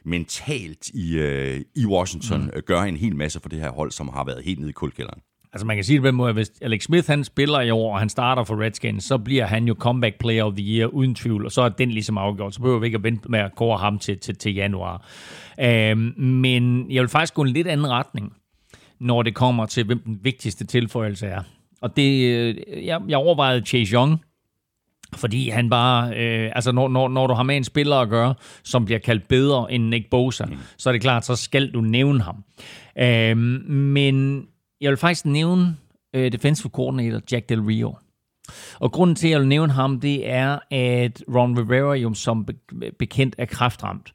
C: mentalt i, øh, i Washington mm. gøre en hel masse for det her hold, som har været helt nede i kuldkælderen.
A: Altså man kan sige det på den måde, hvis Alex Smith han spiller i år, og han starter for Redskins, så bliver han jo comeback player of the year uden tvivl, og så er den ligesom afgjort. Så behøver vi ikke at vente med at kåre ham til, til, til januar. Øhm, men jeg vil faktisk gå en lidt anden retning, når det kommer til, hvem den vigtigste tilføjelse er. Og det, øh, jeg, jeg overvejede Chase Young, fordi han bare, øh, altså når, når, når du har med en spiller at gøre, som bliver kaldt bedre end Nick Bosa, mm. så er det klart, så skal du nævne ham. Øh, men jeg vil faktisk nævne øh, defensive coordinator Jack Del Rio. Og grunden til, at jeg vil nævne ham, det er, at Ron Rivera jo som be- bekendt er kraftramt.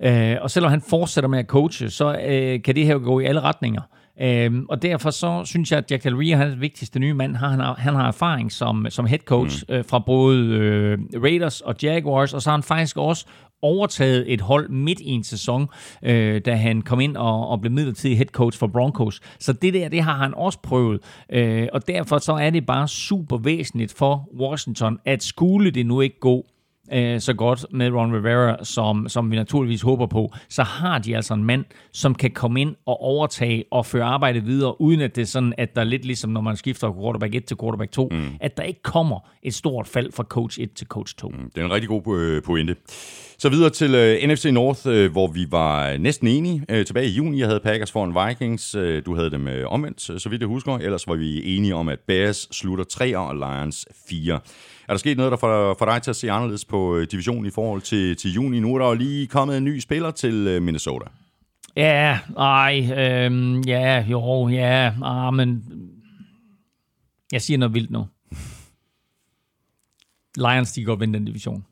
A: Øh, og selvom han fortsætter med at coache, så øh, kan det her gå i alle retninger. Øhm, og derfor så synes jeg, at Jack Del Rio, han er den vigtigste nye mand. Han har, han har erfaring som, som head coach mm. øh, fra både øh, Raiders og Jaguars, og så har han faktisk også overtaget et hold midt i en sæson, øh, da han kom ind og, og blev midlertidig head coach for Broncos. Så det der, det har han også prøvet. Øh, og derfor så er det bare super væsentligt for Washington, at skulle det nu ikke gå øh, så godt med Ron Rivera, som, som vi naturligvis håber på, så har de altså en mand, som kan komme ind og overtage og føre arbejdet videre, uden at det er sådan, at der er lidt ligesom, når man skifter quarterback 1 til quarterback 2, mm. at der ikke kommer et stort fald fra coach 1 til coach 2. Mm.
C: Det er en rigtig god øh, pointe. Så videre til øh, NFC North, øh, hvor vi var næsten enige. Øh, tilbage i juni, jeg havde Packers foran Vikings. Øh, du havde dem øh, omvendt, så vidt jeg husker. Ellers var vi enige om, at Bears slutter 3 og Lions 4. Er der sket noget, der får, får dig til at se anderledes på øh, divisionen i forhold til, til juni? Nu er der jo lige kommet en ny spiller til øh, Minnesota.
A: Ja, ej, øhm, ja, jo, ja, ah, men jeg siger noget vildt nu. Lions, de går vinde den division.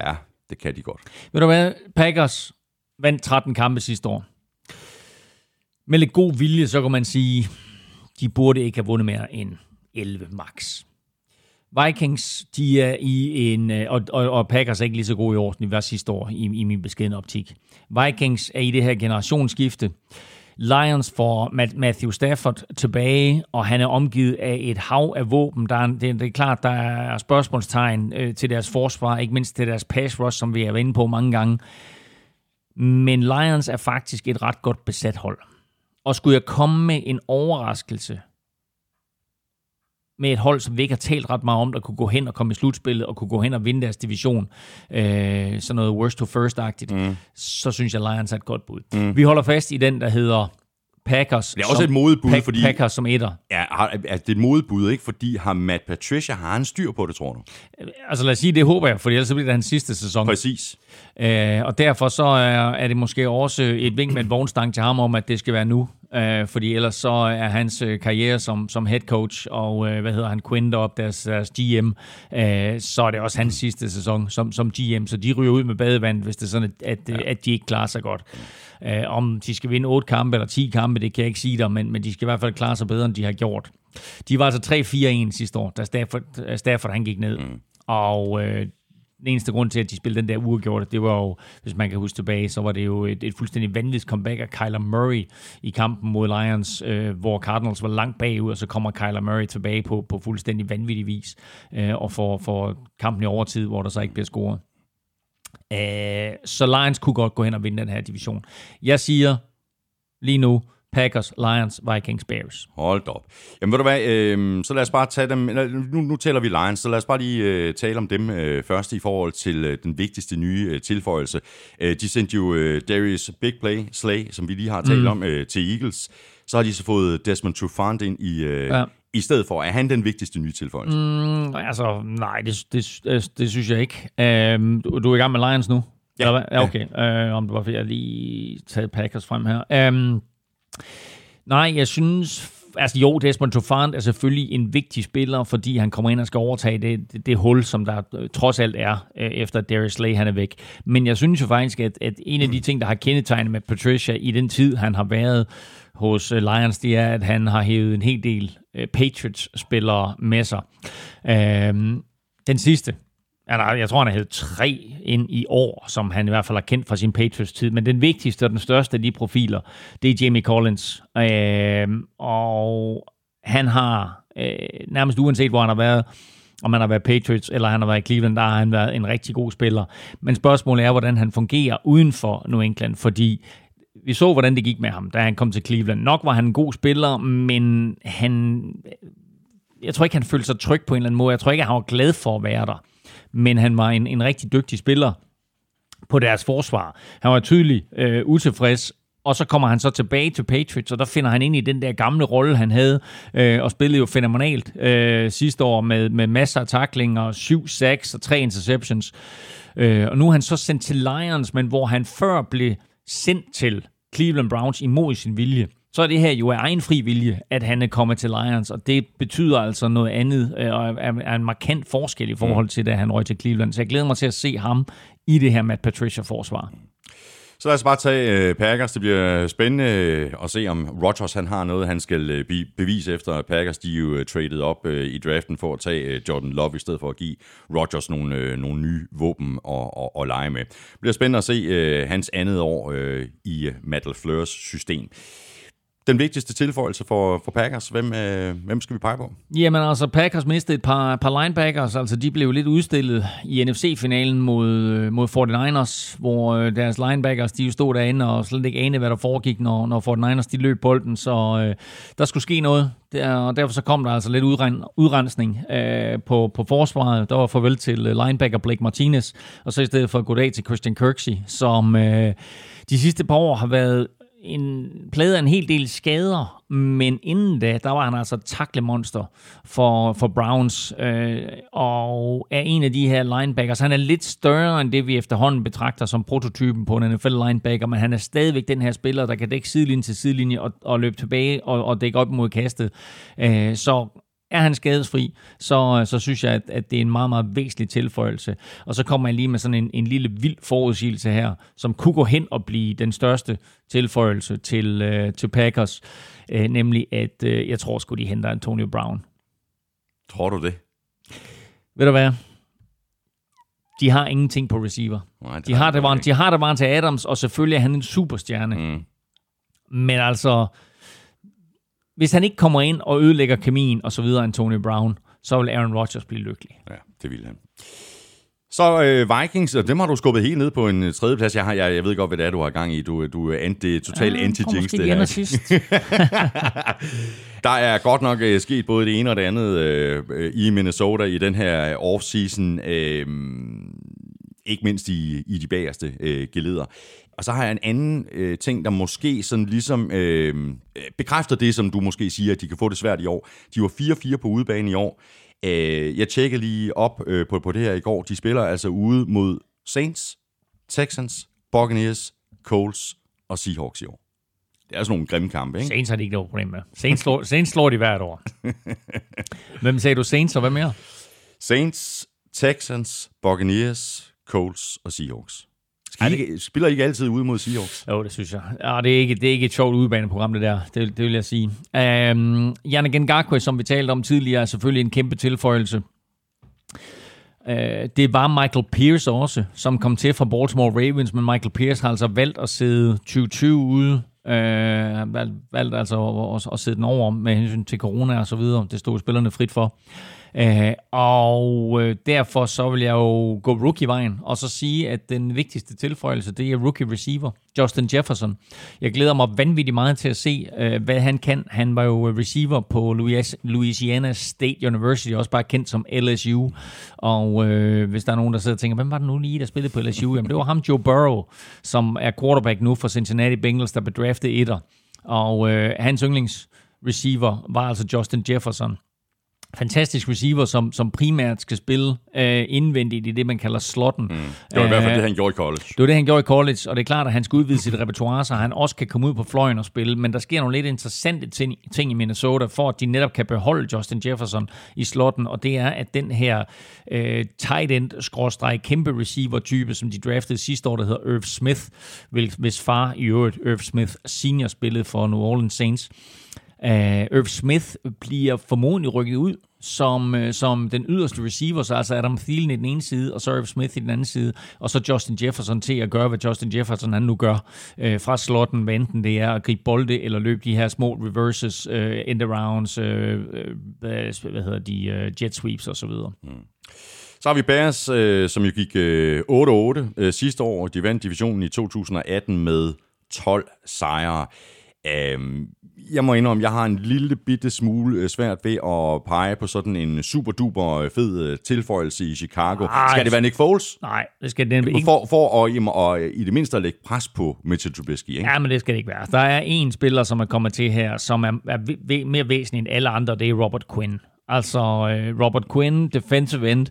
C: Ja, det kan de godt.
A: Ved du hvad? Packers vandt 13 kampe sidste år. Med lidt god vilje, så kan man sige, de burde ikke have vundet mere end 11 max. Vikings, de er i en, øh, og, og, og Packers er ikke lige så gode i år, som de var sidste år, i, i min beskeden optik. Vikings er i det her generationsskifte. Lions får Matthew Stafford tilbage, og han er omgivet af et hav af våben. Der er, det, det er klart, der er spørgsmålstegn øh, til deres forsvar, ikke mindst til deres pass rush, som vi er inde på mange gange. Men Lions er faktisk et ret godt besat hold. Og skulle jeg komme med en overraskelse med et hold, som vi ikke har talt ret meget om, der kunne gå hen og komme i slutspillet, og kunne gå hen og vinde deres division, øh, sådan noget worst to first-agtigt, mm. så synes jeg, Lions er et godt bud. Mm. Vi holder fast i den, der hedder Packers.
C: Det er også
A: som,
C: et modebud, fordi-
A: Packers som etter.
C: Ja, altså, det er et modebud, ikke? Fordi har Matt Patricia, har han styr på det, tror du?
A: Altså lad os sige, det håber jeg, for ellers bliver det hans sidste sæson.
C: Præcis.
A: Øh, og derfor så er, er det måske også et vink med en vognstang til ham om, at det skal være nu. Øh, fordi ellers så er hans øh, karriere som, som head coach og, øh, hvad hedder han, Quinn op deres, deres GM, øh, så er det også hans sidste sæson som, som GM. Så de ryger ud med badevand, hvis det er sådan, at, at, ja. at de ikke klarer sig godt. Øh, om de skal vinde 8 kampe eller 10 kampe, det kan jeg ikke sige dig, men, men de skal i hvert fald klare sig bedre, end de har gjort. De var altså 3-4-1 sidste år, da Stafford, Stafford han gik ned. Mm. Og øh, den eneste grund til, at de spillede den der uafgjorte, det var jo, hvis man kan huske tilbage, så var det jo et, et fuldstændig vanvittigt comeback af Kyler Murray i kampen mod Lions, øh, hvor Cardinals var langt bagud, og så kommer Kyler Murray tilbage på, på fuldstændig vanvittig vis, øh, og får, får kampen i overtid, hvor der så ikke bliver scoret. Øh, så Lions kunne godt gå hen og vinde den her division. Jeg siger lige nu, Packers, Lions, Vikings, Bears.
C: Hold op. Jamen ved du hvad, øh, så lad os bare tage dem, nu, nu taler vi Lions, så lad os bare lige øh, tale om dem øh, først i forhold til øh, den vigtigste nye øh, tilføjelse. Øh, de sendte jo øh, Darius Big Play, Slay, som vi lige har talt mm. om, øh, til Eagles. Så har de så fået Desmond Trufant ind i, øh, ja.
A: Ja.
C: i stedet for. Er han den vigtigste nye tilføjelse? Mm.
A: Mm, altså, nej, det, det, det, synes jeg ikke. Um, du, du er i gang med Lions nu?
C: Ja.
A: Eller hvad? ja okay. Uh, om det var, fordi jeg lige taget Packers frem her. Um, nej, jeg synes... Altså jo, Desmond Trufant er selvfølgelig en vigtig spiller, fordi han kommer ind og skal overtage det, det, det hul, som der øh, trods alt er, øh, efter Darius Slay han er væk. Men jeg synes jo faktisk, at, at en af de ting, der har kendetegnet med Patricia i den tid, han har været hos øh, Lions, det er, at han har hævet en hel del øh, Patriots-spillere med sig. Øhm, den sidste, han jeg tror, han har hævet tre ind i år, som han i hvert fald har kendt fra sin Patriots-tid. Men den vigtigste og den største af de profiler, det er Jamie Collins. Øhm, og han har, øh, nærmest uanset hvor han har været, om han har været Patriots eller han har været i Cleveland, der har han været en rigtig god spiller. Men spørgsmålet er, hvordan han fungerer uden for New England, fordi vi så, hvordan det gik med ham, da han kom til Cleveland. Nok var han en god spiller, men han, jeg tror ikke, han følte sig tryg på en eller anden måde. Jeg tror ikke, han var glad for at være der. Men han var en, en rigtig dygtig spiller på deres forsvar. Han var tydelig øh, utilfreds, og så kommer han så tilbage til Patriots, og der finder han ind i den der gamle rolle, han havde, øh, og spillede jo fænomenalt øh, sidste år med, med masser af tacklinger, syv sacks og tre interceptions. Øh, og nu er han så sendt til Lions, men hvor han før blev sendt til Cleveland Browns imod sin vilje, så er det her jo af egen fri vilje, at han er kommet til Lions, og det betyder altså noget andet, øh, og er, er en markant forskel i forhold til, da han røg til Cleveland. Så jeg glæder mig til at se ham i det her Matt Patricia-forsvar.
C: Så lad os bare tage øh, Packers. Det bliver spændende øh, at se, om Rodgers han har noget, han skal øh, bevise efter. Packers de er jo øh, traded op øh, i draften for at tage øh, Jordan Love, i stedet for at give Rodgers nogle, øh, nogle nye våben at, at, at lege med. Det bliver spændende at se øh, hans andet år øh, i øh, Matt LaFleurs system. Den vigtigste tilføjelse for, for Packers, hvem, øh, hvem skal vi pege på?
A: Jamen altså, Packers mistede et par, par linebackers, altså de blev lidt udstillet i NFC-finalen mod, øh, mod 49ers, hvor øh, deres linebackers, de jo stod derinde og slet ikke anede, hvad der foregik, når, når 49ers de løb bolden, så øh, der skulle ske noget, der, og derfor så kom der altså lidt udren, udrensning øh, på, på forsvaret. Der var farvel til øh, linebacker Blake Martinez, og så i stedet for goddag til Christian Kirksey, som øh, de sidste par år har været en plade af en hel del skader, men inden da, der var han altså taklemonster for, for Browns, øh, og er en af de her linebackers. Han er lidt større end det, vi efterhånden betragter som prototypen på en NFL-linebacker, men han er stadigvæk den her spiller, der kan dække sidelinje til sidelinje og, og løbe tilbage og, og dække op mod kastet. Øh, så er han skadesfri, så, så synes jeg, at, at det er en meget, meget væsentlig tilføjelse. Og så kommer jeg lige med sådan en, en lille vild forudsigelse her, som kunne gå hen og blive den største tilføjelse til, øh, til Packers, øh, nemlig at øh, jeg tror sgu, de henter Antonio Brown.
C: Tror du det?
A: Ved du hvad? De har ingenting på receiver.
C: Nej,
A: De har, det var, de har det var til Adams, og selvfølgelig er han en superstjerne.
C: Mm.
A: Men altså, hvis han ikke kommer ind og ødelægger kemien og så videre, Antonio Brown, så vil Aaron Rodgers blive lykkelig.
C: Ja, det vil han. Så øh, Vikings, og dem har du skubbet helt ned på en øh, tredje plads. Jeg, har, jeg, jeg ved godt, hvad det er, du har gang i. Du, du er anti, total ja, anti-jinx.
A: det her.
C: her.
A: sidst.
C: Der er godt nok øh, sket både det ene og det andet øh, øh, i Minnesota i den her off-season. Øh, ikke mindst i, i de bagerste øh, geleder. Og så har jeg en anden øh, ting, der måske sådan ligesom øh, bekræfter det, som du måske siger, at de kan få det svært i år. De var 4-4 på udebane i år. Øh, jeg tjekkede lige op øh, på, på det her i går. De spiller altså ude mod Saints, Texans, Buccaneers, Colts og Seahawks i år. Det er sådan nogle grimme kampe, ikke?
A: Saints har de ikke noget problem med. Saints slår, Saints slår de hvert år. Hvem sagde du Saints, og hvad mere?
C: Saints, Texans, Buccaneers, Colts og Seahawks. Skal I ikke, spiller I ikke altid ude mod Seahawks?
A: Jo, det synes jeg. Ja, det, er ikke, det er ikke et sjovt udebaneprogram, det der. Det, det vil jeg sige. Um, Janne Ngakwe, som vi talte om tidligere, er selvfølgelig en kæmpe tilføjelse. Uh, det var Michael Pierce også, som kom til fra Baltimore Ravens, men Michael Pierce har altså valgt at sidde 2020 ude. Han valgt, valgt altså at, at, at sidde den over med hensyn til corona og så videre. Det stod spillerne frit for. Uh, og øh, derfor så vil jeg jo gå rookie-vejen, og så sige, at den vigtigste tilføjelse, det er rookie receiver, Justin Jefferson. Jeg glæder mig vanvittigt meget til at se, øh, hvad han kan. Han var jo receiver på Louisiana State University, også bare kendt som LSU. Og øh, hvis der er nogen, der sidder og tænker, hvem var det nu lige, der spillede på LSU? Jamen det var ham, Joe Burrow, som er quarterback nu for Cincinnati Bengals, der blev draftet etter. Og øh, hans yndlings receiver var altså Justin Jefferson fantastisk receiver, som, som primært skal spille øh, indvendigt i det, man kalder slotten. Mm.
C: Det var i hvert fald det, han gjorde i college.
A: Det var det, han gjorde i college, og det er klart, at han skal udvide sit repertoire, så han også kan komme ud på fløjen og spille. Men der sker nogle lidt interessante ting, ting i Minnesota, for at de netop kan beholde Justin Jefferson i slotten, og det er, at den her øh, tight end skråstreg kæmpe receiver-type, som de draftede sidste år, der hedder Irv Smith, hvis far i øvrigt, Irv Smith senior, spillede for New Orleans Saints. Uh, Irv Smith bliver formodentlig rykket ud som, uh, som den yderste receiver, så altså Adam Thielen i den ene side, og så Irv Smith i den anden side, og så Justin Jefferson til at gøre, hvad Justin Jefferson han nu gør uh, fra slotten, hvad enten det er at gribe bolde, eller løbe de her små reverses, øh, uh, end-arounds, uh, uh, hvad hedder de, uh, jet sweeps osv. Mm.
C: Så har vi Bears, øh, som jo gik øh, 8-8 øh, sidste år. De vandt divisionen i 2018 med 12 sejre. Øhm, jeg må indrømme, jeg har en lille bitte smule øh, svært ved at pege på sådan en super duper øh, fed øh, tilføjelse i Chicago.
A: Ej,
C: Skal det være Nick Foles?
A: Nej, det skal det ikke.
C: For, for at, og, og, i det mindste at lægge pres på Mitchell Trubisky, ikke?
A: Ja, men det skal det ikke være. Der er en spiller, som er kommet til her, som er, er væ- mere væsentlig end alle andre, det er Robert Quinn. Altså øh, Robert Quinn, defensive end.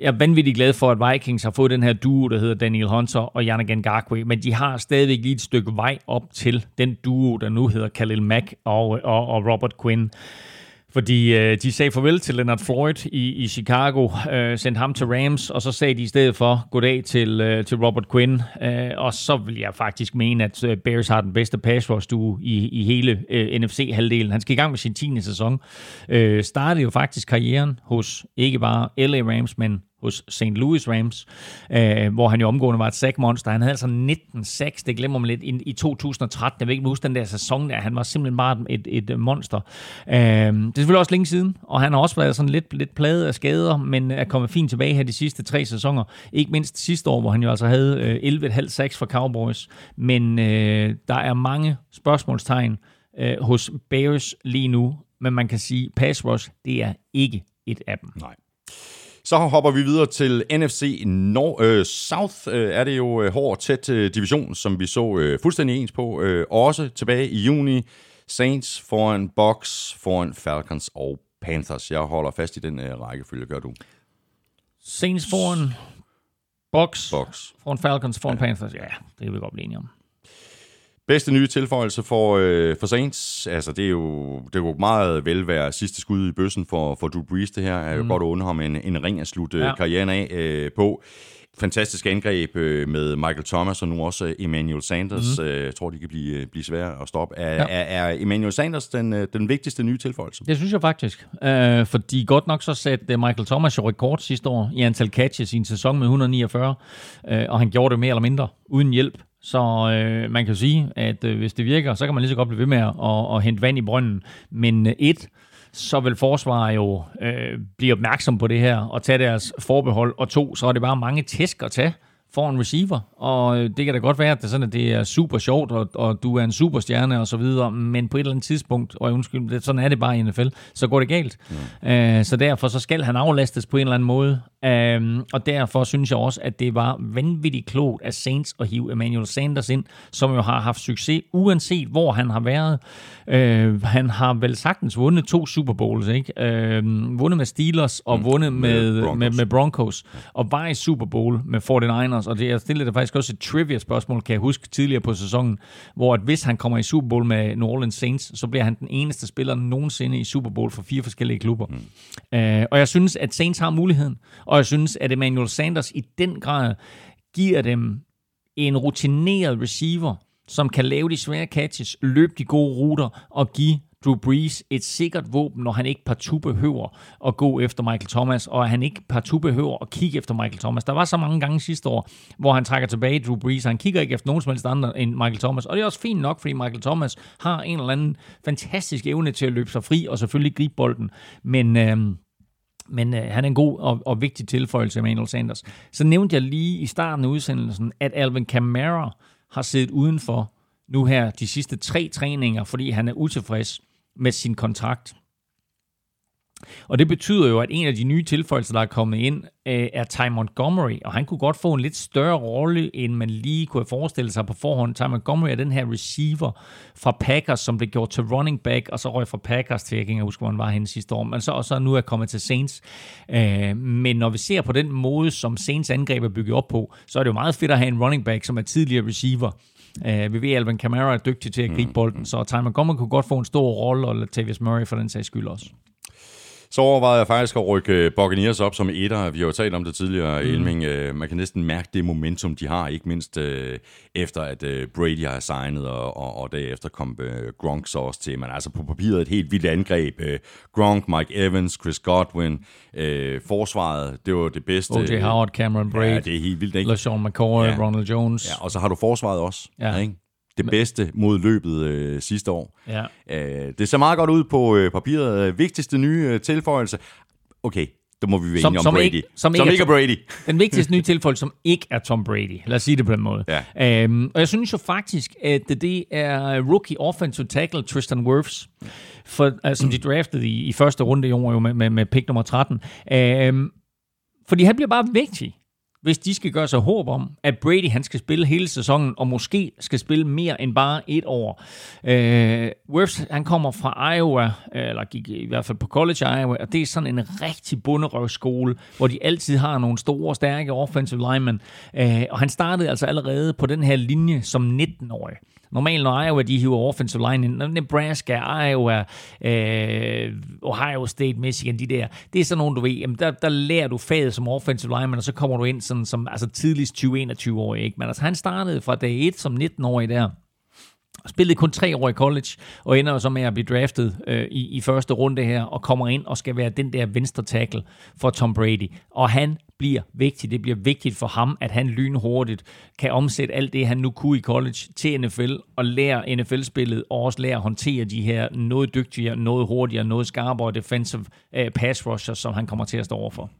A: Jeg er vanvittigt glad for, at Vikings har fået den her duo, der hedder Daniel Hunter og Yannick Ngakwe, men de har stadigvæk lige et stykke vej op til den duo, der nu hedder Khalil Mack og, og, og Robert Quinn. Fordi øh, de sagde farvel til Leonard Floyd i, i Chicago, øh, sendte ham til Rams, og så sagde de i stedet for goddag til, øh, til Robert Quinn. Øh, og så vil jeg faktisk mene, at øh, Bears har den bedste pass rush i, i hele øh, NFC-halvdelen. Han skal i gang med sin 10. sæson. Øh, startede jo faktisk karrieren hos ikke bare LA Rams, men hos St. Louis Rams, øh, hvor han jo omgående var et sackmonster. Han havde altså 19 sacks, det glemmer man lidt, i, i 2013. Jeg vil ikke huske den der sæson der. Han var simpelthen bare et, et, et monster. Øh, det er selvfølgelig også længe siden, og han har også været sådan lidt, lidt plaget af skader, men er kommet fint tilbage her de sidste tre sæsoner. Ikke mindst sidste år, hvor han jo altså havde øh, 11,5 sacks for Cowboys. Men øh, der er mange spørgsmålstegn øh, hos Bears lige nu, men man kan sige, pass rush, det er ikke et af dem.
C: Nej. Så hopper vi videre til NFC Nord, øh, South. Øh, er det jo øh, hård tæt øh, division, som vi så øh, fuldstændig ens på. Øh, også tilbage i juni. Saints foran Bucks, foran Falcons og Panthers. Jeg holder fast i den øh, rækkefølge, gør du.
A: Saints foran Bucks,
C: Bucks.
A: foran Falcons, foran ja. Panthers. Ja, det kan vi godt blive enige om.
C: Bedste nye tilføjelse for, øh, for Saints, altså det er jo det kunne meget vel være sidste skud i bøssen for, for Drew Brees. Det her er jo mm. godt at undre ham en, en ring at slutte
A: Ja.
C: ja. karrieren af øh, på. Fantastisk angreb øh, med Michael Thomas og nu også øh, Emmanuel Sanders. Mm. Øh, jeg tror, de kan blive, blive svære at stoppe. Er,
A: Ja.
C: er, er Emmanuel Sanders den, øh, den vigtigste nye tilføjelse?
A: Det synes jeg faktisk. Øh, fordi godt nok så satte øh, Michael Thomas jo rekord sidste år i antal catches i en sæson med 149, øh, og han gjorde det mere eller mindre uden hjælp. Så øh, man kan jo sige, at øh, hvis det virker, så kan man lige så godt blive ved med at, at, at hente vand i brønden. Men øh, et, så vil forsvaret jo øh, blive opmærksom på det her og tage deres forbehold. Og to, så er det bare mange tæsk at tage for en receiver, og øh, det kan da godt være, at det er sådan, at det er super sjovt, og, og du er en superstjerne og så videre, men på et eller andet tidspunkt, og undskyld, det, sådan er det bare i NFL, så går det galt. Mm. Øh, så derfor så skal han aflastes på en eller anden måde, Um, og derfor synes jeg også, at det var vanvittigt klogt af Saints at hive Emmanuel Sanders ind, som jo har haft succes, uanset hvor han har været. Uh, han har vel sagtens vundet to Super Bowls, ikke? Uh, vundet med Steelers og mm, vundet med, med,
C: Broncos.
A: med, med Broncos, og var i Super Bowl med 49ers, og det jeg stillede der faktisk også et trivia-spørgsmål, kan jeg huske tidligere på sæsonen, hvor at hvis han kommer i Super Bowl med New Orleans Saints, så bliver han den eneste spiller nogensinde i Super Bowl for fire forskellige klubber. Mm. Uh, og jeg synes, at Saints har muligheden, og jeg synes, at Emmanuel Sanders i den grad giver dem en rutineret receiver, som kan lave de svære catches, løbe de gode ruter og give Drew Brees et sikkert våben, når han ikke partout behøver at gå efter Michael Thomas, og han ikke partout behøver at kigge efter Michael Thomas. Der var så mange gange sidste år, hvor han trækker tilbage Drew Brees, og han kigger ikke efter nogen som helst andre end Michael Thomas. Og det er også fint nok, fordi Michael Thomas har en eller anden fantastisk evne til at løbe sig fri, og selvfølgelig gribe bolden. Men... Øh, men øh, han er en god og, og vigtig tilføjelse, Emmanuel Sanders. Så nævnte jeg lige i starten af udsendelsen, at Alvin Kamara har siddet udenfor nu her de sidste tre træninger, fordi han er utilfreds med sin kontrakt. Og det betyder jo, at en af de nye tilføjelser, der er kommet ind, øh, er Ty Montgomery, og han kunne godt få en lidt større rolle, end man lige kunne forestille sig på forhånd. Ty Montgomery er den her receiver fra Packers, som blev gjort til running back, og så røg fra Packers til, jeg kan ikke huske, hvor han var henne sidste år, men så, og så nu er kommet til Saints. Øh, men når vi ser på den måde, som Saints angreb er bygget op på, så er det jo meget fedt at have en running back, som er tidligere receiver. Vi ved, at Alvin Kamara er dygtig til at gribe bolden, så Ty Montgomery kunne godt få en stor rolle, og Latavius Murray for den sags skyld også.
C: Så overvejede jeg faktisk at rykke øh, Buccaneers op som etter. Vi har jo talt om det tidligere, mm. Elming. Øh, Man kan næsten mærke det momentum, de har, ikke mindst øh, efter, at Brady har signet, og, og, og derefter kom Gronk så også til. Men altså på papiret et helt vildt angreb. Gronk, Mike Evans, Chris Godwin, forsvaret, det var det bedste.
A: O.J. Howard, Cameron Braid,
C: Ja, det er helt vildt, ikke?
A: LaShawn McCoy,
C: Ja.
A: Ronald Jones.
C: Ja, og så har du forsvaret også,
A: Ja.
C: ikke? Det bedste mod løbet øh, sidste år.
A: Ja.
C: Øh, det ser meget godt ud på øh, papiret. Øh, vigtigste nye øh, tilføjelse. Okay, der må vi være
A: Som-
C: enige om
A: som
C: Brady.
A: ikke- som
C: som
A: ikke er
C: ikke er
A: Tom-
C: Brady.
A: Den vigtigste nye tilføjelse, som ikke er Tom Brady. Lad os sige det på den måde.
C: Ja.
A: Øhm, og jeg synes jo faktisk, at det er rookie offensive tackle Tristan Wirfs, for, altså, som de draftede i, i første runde i år jo med, med, med pick nummer 13. Øhm, fordi han bliver bare vigtig, hvis de skal gøre sig håb om, at Brady han skal spille hele sæsonen, og måske skal spille mere end bare et år. Øh, Wirfs, han kommer fra Iowa, øh, eller gik i hvert fald på college i Iowa, og det er sådan en rigtig bunderøvskole, hvor de altid har nogle store, stærke offensive linemen. Øh, og han startede altså allerede på den her linje som 19-årig. Normalt når Iowa de hiver offensive line ind, Nebraska, Iowa, øh, Ohio State, Michigan, de der, det er sådan nogle, du ved, jamen der, der lærer du faget som offensive lineman, og så kommer du ind sådan, som altså tidligst 20-21-årig. Ikke? Men altså han startede fra dag 1 som 19-årig der, spillede kun tre år i college, og ender så med at blive draftet øh, i, i første runde her, og kommer ind og skal være den der venstre tackle for Tom Brady. Og han bliver vigtig. Det bliver vigtigt for ham, at han lynhurtigt kan omsætte alt det, han nu kunne i college til NFL, og lære NFL-spillet, og også lære at håndtere de her noget dygtigere, noget hurtigere, noget skarpere defensive eh, pass rushers, som han kommer til at stå overfor.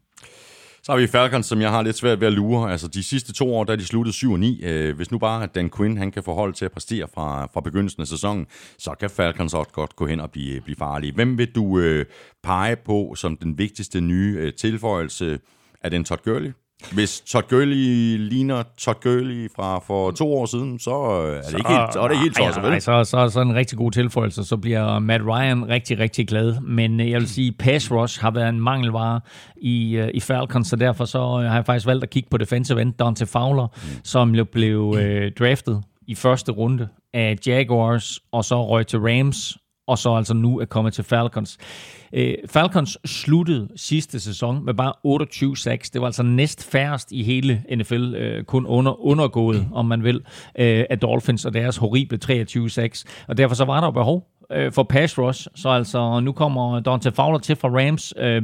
C: Så har vi Falcons, som jeg har lidt svært ved at lure. Altså de sidste to år, der er de sluttet 7 og 9. Øh, eh, hvis nu bare at Dan Quinn han kan få hold til at præstere fra, fra begyndelsen af sæsonen, så kan Falcons også godt gå hen og blive, blive farlige. Hvem vil du øh, pege på som den vigtigste nye øh, tilføjelse? Er det en Todd Gurley? Hvis Todd Gurley ligner Todd Gurley fra for to år siden, så øh, er det ikke helt, så er det helt tosset,
A: nej,
C: vel?
A: så, så, så er en rigtig god tilføjelse. Så bliver Matt Ryan rigtig, rigtig glad. Men øh, jeg vil sige, pass rush har været en mangelvare i, øh, i Falcons, så derfor så har jeg faktisk valgt at kigge på defensive end Dante Fowler, som jo blev øh, draftet i første runde af Jaguars, og så røg til Rams, og så altså nu er kommet til Falcons. Øh, Falcons sluttede sidste sæson med bare 28-6. Det var altså næst færrest i hele NFL, øh, kun under, undergået, om man vil, øh, af Dolphins og deres horrible 23-6. Og derfor så var der jo behov øh, for pass rush. Så altså nu kommer Dante Fowler til fra Rams, øh,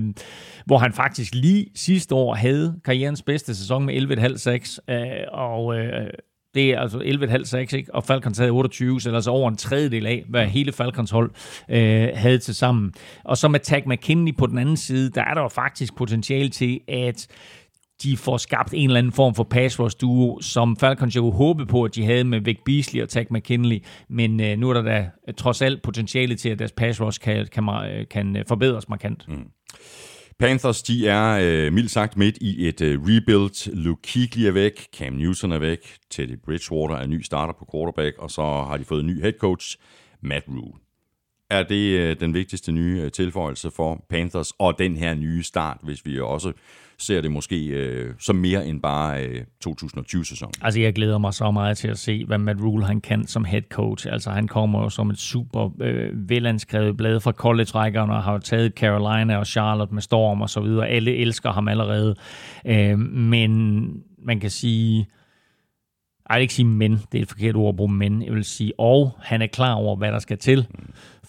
A: hvor han faktisk lige sidste år havde karrierens bedste sæson med 11,5-6. Øh, og øh, det er altså 11,5-6, ikke? og Falcons havde 28, så altså over en tredjedel af, hvad hele Falcons hold øh, havde til sammen. Og så med Tag McKinley på den anden side, der er der jo faktisk potentiale til, at de får skabt en eller anden form for pass rush duo, som Falcons jo håbede på, at de havde med Vic Beasley og Tag McKinley, men øh, nu er der da trods alt potentiale til, at deres pass rush kan, kan, ma- øh, kan øh, forbedres markant. Mm.
C: Panthers, de er øh, mildt sagt midt i et øh, rebuild. Luke Kuechly er væk, Cam Newton er væk, Teddy Bridgewater er ny starter på quarterback, og så har de fået en ny head coach, Matt Rule. Er det øh, den vigtigste nye øh, tilføjelse for Panthers og den her nye start, hvis vi også ser det måske øh, som mere end bare øh, 2020-sæsonen?
A: Altså, jeg glæder mig så meget til at se, hvad Matt Rule han kan som head coach. Altså, han kommer jo som et super øh, velanskrevet blad fra college-rækkerne og har jo taget Carolina og Charlotte med storm og så videre. Alle elsker ham allerede. Øh, men man kan sige... Jeg vil ikke sige men, det er et forkert ord at bruge men. Jeg vil sige, og han er klar over, hvad der skal til.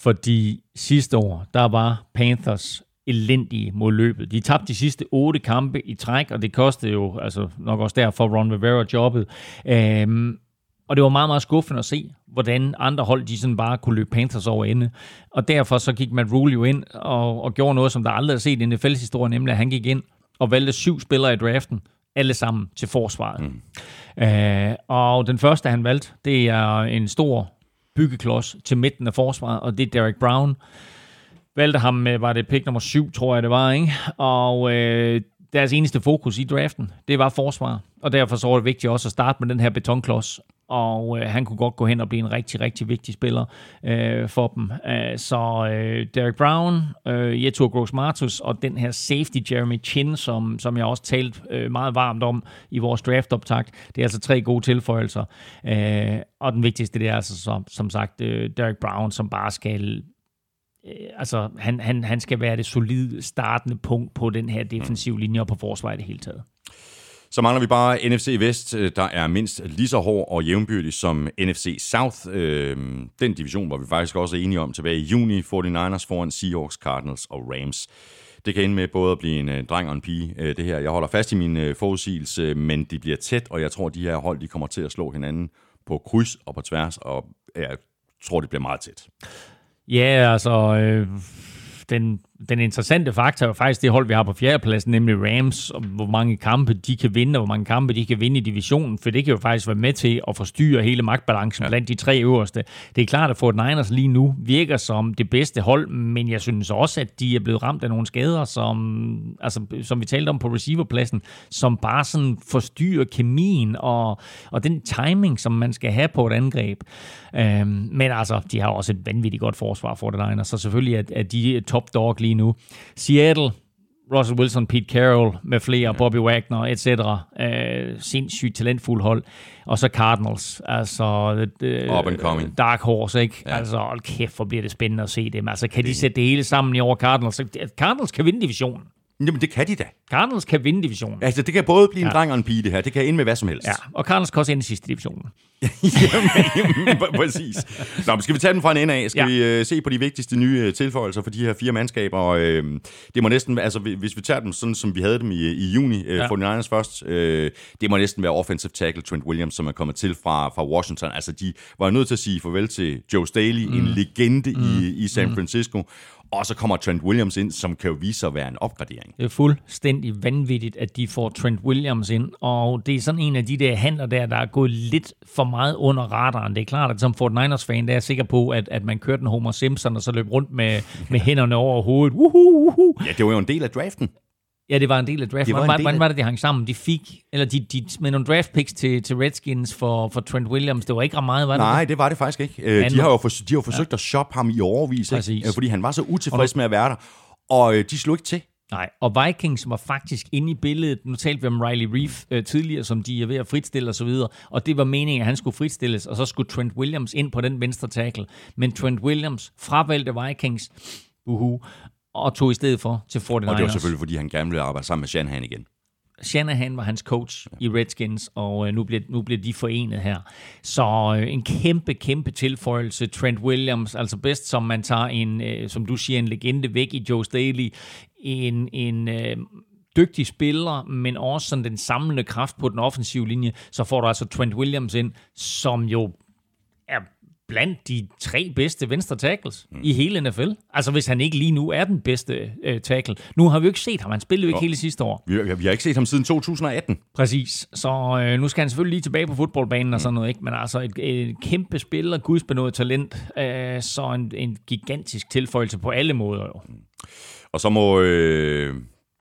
A: Fordi sidste år, der var Panthers elendige mod løbet. De tabte de sidste otte kampe i træk, og det kostede jo altså nok også derfor Ron Rivera jobbet. Øhm, og det var meget, meget skuffende at se, hvordan andre hold de sådan bare kunne løbe Panthers over ende. Og derfor så gik Matt Rule jo ind og, og gjorde noget, som der aldrig er set i NFL's historie, nemlig at han gik ind og valgte syv spillere i draften, alle sammen til forsvaret. Mm. Øh, og den første, han valgte, det er en stor byggeklods til midten af forsvaret, og det er Derek Brown. Valgte ham med, var det pick nummer syv, tror jeg det var, ikke? Og øh, deres eneste fokus i draften, det var forsvar. Og derfor så var det vigtigt også at starte med den her betonklods. Og øh, han kunne godt gå hen og blive en rigtig, rigtig vigtig spiller øh, for dem. Æh, så øh, Derek Brown, øh, Jetur Gross Martus og den her safety Jeremy Chin, som, som jeg også talt øh, meget varmt om i vores draftoptakt. Det er altså tre gode tilføjelser. Æh, og den vigtigste, det er altså som, som sagt øh, Derek Brown, som bare skal øh, altså, han, han, han skal være det solide startende punkt på den her defensive linje og på forsvaret i det hele taget.
C: Så mangler vi bare NFC Vest, øh, der er mindst lige så hård og jævnbyrdig som NFC South. Øh, den division var vi faktisk også enige om tilbage i juni. 49ers foran Seahawks, Cardinals og Rams. Det kan ende med både at blive en øh, dreng og en pige, øh, det her. Jeg holder fast i min øh, forudsigelse, men de bliver tæt, og jeg tror, de her hold de kommer til at slå hinanden på kryds og på tværs, og jeg tror, det bliver meget tæt.
A: Ja, altså, øh, den, den interessante faktor er faktisk det hold, vi har på fjerdepladsen, nemlig Rams, og hvor mange kampe de kan vinde, og hvor mange kampe de kan vinde i divisionen, for det kan jo faktisk være med til at forstyrre hele magtbalancen ja. blandt de tre øverste. Det er klart, at Fort Niners lige nu virker som det bedste hold, men jeg synes også, at de er blevet ramt af nogle skader, som, altså, som vi talte om på receiverpladsen, som bare sådan forstyrrer kemien og, og den timing, som man skal have på et angreb. Øhm, men altså, de har også et vanvittigt godt forsvar for det Niners, så selvfølgelig er, er de top dog lige nu. Seattle, Russell Wilson, Pete Carroll med flere, Bobby Wagner, etc. Øh, sindssygt talentfuld hold. Og så Cardinals, altså øh,
C: Up and coming.
A: Dark Horse, ikke?
C: Ja.
A: Altså, hold kæft, hvor bliver det spændende at se dem. Altså, kan de sætte det hele sammen i over Cardinals? Cardinals kan vinde divisionen.
C: Jamen, det kan de da.
A: Cardinals kan vinde divisionen.
C: Altså, det kan både blive en
A: Ja.
C: dreng og en pige, det her. Det kan ende med hvad som helst.
A: Ja, og Cardinals kan også ende i sidste divisionen.
C: Jamen, jamen, pr- præcis. Nå, men skal vi tage den fra en ende af? Skal
A: Ja.
C: vi øh, se på de vigtigste nye øh, tilføjelser for de her fire mandskaber? Og, øh, det må næsten, altså hvi- hvis vi tager dem sådan, som vi havde dem i, i juni, øh,
A: Ja.
C: 49ers først, øh, det må næsten være offensive tackle Trent Williams, som er kommet til fra, fra Washington. Altså, de var nødt til at sige farvel til Joe Staley, mm. en legende mm. i, i San Francisco. Og så kommer Trent Williams ind, som kan jo vise sig at være en opgradering.
A: Det er fuldstændig vanvittigt, at de får Trent Williams ind, og det er sådan en af de der handler der, der er gået lidt for meget under radaren. Det er klart, at som Fort Niners-fan, der er jeg sikker på, at, at man kørte en Homer Simpson, og så løb rundt med, med hænderne over hovedet. Uhu, uhu.
C: Ja, det var jo en del af draften.
A: Ja, det var en del af draften.
C: Det var en
A: Hvordan,
C: af-
A: var det, de hang sammen? De fik, eller de, de med nogle draft picks til, til Redskins for, for Trent Williams. Det var ikke ret meget, var det?
C: Nej, det var det faktisk ikke. Øh, de har jo, for, de har jo forsøgt ja. at shoppe ham i overvis, ikke? Øh, fordi han var så utilfreds med at være der. Og øh, de slog ikke til.
A: Nej, og Vikings var faktisk inde i billedet. Nu talte vi om Riley Reef øh, tidligere, som de er ved at fritstille osv., og, og det var meningen, at han skulle fritstilles, og så skulle Trent Williams ind på den venstre tackle. Men Trent Williams fravalgte Vikings, uhu, og tog i stedet for til 49ers.
C: Og det var selvfølgelig, fordi han gerne ville arbejde sammen med Shanahan igen.
A: Shanahan var hans coach i Redskins, og øh, nu, bliver, nu bliver de forenet her. Så øh, en kæmpe, kæmpe tilføjelse. Trent Williams, altså bedst som man tager en, øh, som du siger, en legende væk i Joe Staley. En, en øh, dygtig spiller, men også sådan den samlende kraft på den offensive linje. Så får du altså Trent Williams ind, som jo er blandt de tre bedste venstre tackles mm. i hele NFL. Altså hvis han ikke lige nu er den bedste øh, tackle. Nu har vi jo ikke set ham. Han spillede jo ikke hele sidste år.
C: Vi, vi har ikke set ham siden 2018.
A: Præcis. Så øh, nu skal han selvfølgelig lige tilbage på fodboldbanen og sådan noget, ikke? Men altså et, et kæmpe spiller, gudsbenået talent, øh, så en, en gigantisk tilføjelse på alle måder jo.
C: Og så må øh,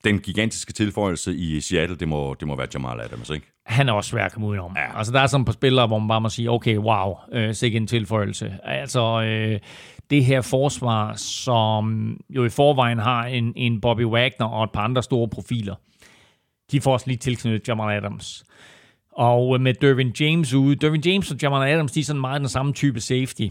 C: den gigantiske tilføjelse i Seattle, det må, det må være Jamal Adams, ikke?
A: han er også svær at komme udenom. Ja. Altså, der er sådan et par spillere, hvor man bare må sige, okay, wow, øh, sikke en tilføjelse. Altså, øh, det her forsvar, som jo i forvejen har en, en Bobby Wagner og et par andre store profiler, de får også lige tilknyttet Jamal Adams. Og med Dervin James ude, Dervin James og Jamal Adams, de er sådan meget den samme type safety.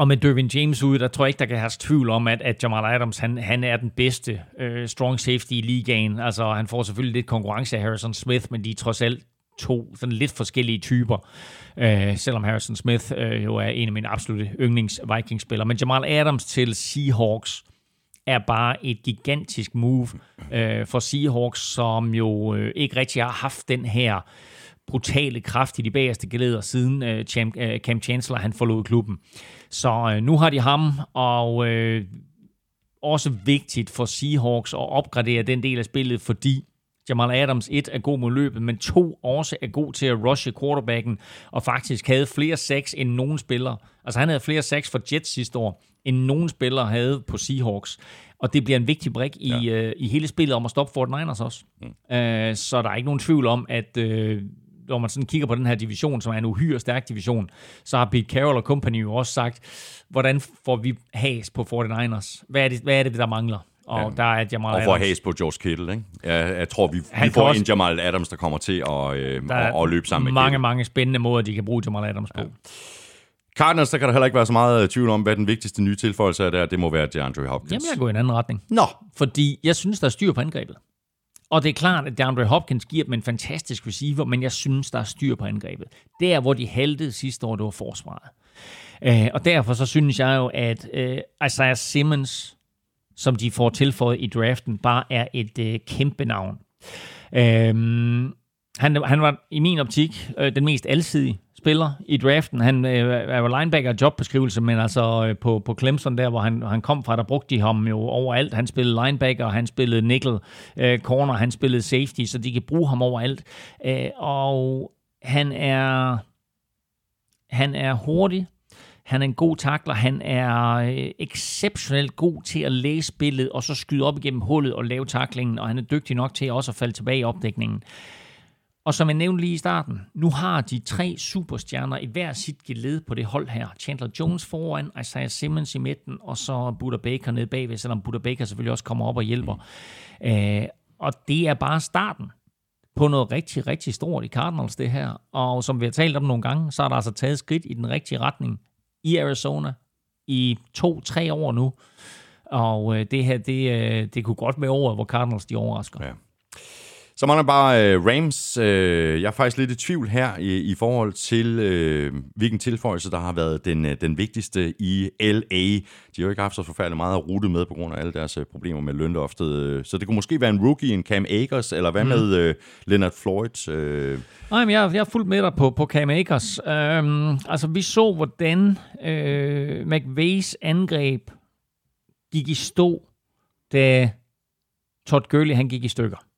A: Og med Dervin James ude, der tror jeg ikke, der kan have tvivl om, at, at Jamal Adams, han, han er den bedste øh, strong safety i ligaen. Altså, han får selvfølgelig lidt konkurrence af Harrison Smith, men de er trods alt to sådan lidt forskellige typer. Øh, selvom Harrison Smith øh, jo er en af mine absolutte yndlings Vikings-spillere. Men Jamal Adams til Seahawks er bare et gigantisk move øh, for Seahawks, som jo øh, ikke rigtig har haft den her brutale kraft i de bagerste glæder, siden øh, Cam, øh, Cam Chancellor han forlod klubben. Så øh, nu har de ham, og øh, også vigtigt for Seahawks at opgradere den del af spillet, fordi Jamal Adams et er god mod løbet, men to også er god til at rushe quarterbacken, og faktisk havde flere sacks end nogen spiller. Altså han havde flere sacks for Jets sidste år, end nogen spiller havde på Seahawks. Og det bliver en vigtig brik i, ja. øh, i hele spillet om at stoppe Fort Niners også. Mm. Øh, så der er ikke nogen tvivl om, at øh, når man sådan kigger på den her division, som er en uhyre stærk division, så har Pete Carroll og company jo også sagt, hvordan får vi has på 49ers? Hvad er det, hvad er det der mangler? Og ja. der er Jamal
C: Og for
A: Adams.
C: has på George Kittle, ikke? Jeg, jeg tror, vi,
A: Han
C: vi får
A: også-
C: en Jamal Adams, der kommer til at, øh, at, at løbe sammen med
A: mange,
C: Kittle.
A: mange spændende måder, de kan bruge Jamal Adams på. Ja.
C: Cardinals, der kan der heller ikke være så meget øh, tvivl om, hvad den vigtigste nye tilføjelse er der. Det må være DeAndre Hopkins.
A: Jamen, jeg går i en anden retning.
C: Nå,
A: Fordi jeg synes, der er styr på angrebet. Og det er klart, at DeAndre Hopkins giver dem en fantastisk receiver, men jeg synes, der er styr på angrebet. Der, hvor de haltede sidste år, det var forsvaret. Øh, og derfor så synes jeg jo, at øh, Isaiah Simmons, som de får tilføjet i draften, bare er et øh, kæmpe navn. Øh, han, han var i min optik øh, den mest alsidige spiller i draften. Han øh, er jo linebacker jobbeskrivelse, men altså øh, på, på Clemson der, hvor han, han kom fra, der brugte de ham jo overalt. Han spillede linebacker, han spillede nickel øh, corner, han spillede safety, så de kan bruge ham overalt. Øh, og han er, han er hurtig, han er en god takler. Han er øh, exceptionelt god til at læse spillet, og så skyde op igennem hullet og lave taklingen, og han er dygtig nok til også at falde tilbage i opdækningen. Og som jeg nævnte lige i starten, nu har de tre superstjerner i hver sit geled på det hold her. Chandler Jones foran, Isaiah Simmons i midten, og så Buda Baker nede bagved, selvom Buda Baker selvfølgelig også kommer op og hjælper. Øh, og det er bare starten på noget rigtig, rigtig stort i Cardinals, det her. Og som vi har talt om nogle gange, så er der altså taget skridt i den rigtige retning i Arizona i to-tre år nu. Og øh, det her, det, øh, det kunne godt være over, hvor Cardinals de overrasker.
C: Ja. Så mangler bare øh, Rams. Øh, jeg er faktisk lidt i tvivl her i, i forhold til, øh, hvilken tilføjelse, der har været den, øh, den vigtigste i LA. De har jo ikke haft så forfærdeligt meget at rute med på grund af alle deres øh, problemer med lønloftet. øh, Så det kunne måske være en rookie, en Cam Akers, eller hvad mm. med øh, Leonard Floyd? Øh,
A: Nej, men jeg, jeg er fuldt med dig på, på Cam Akers. Øhm, altså, vi så, hvordan øh, McVays angreb gik i stå, da Todd Gurley han gik i stykker.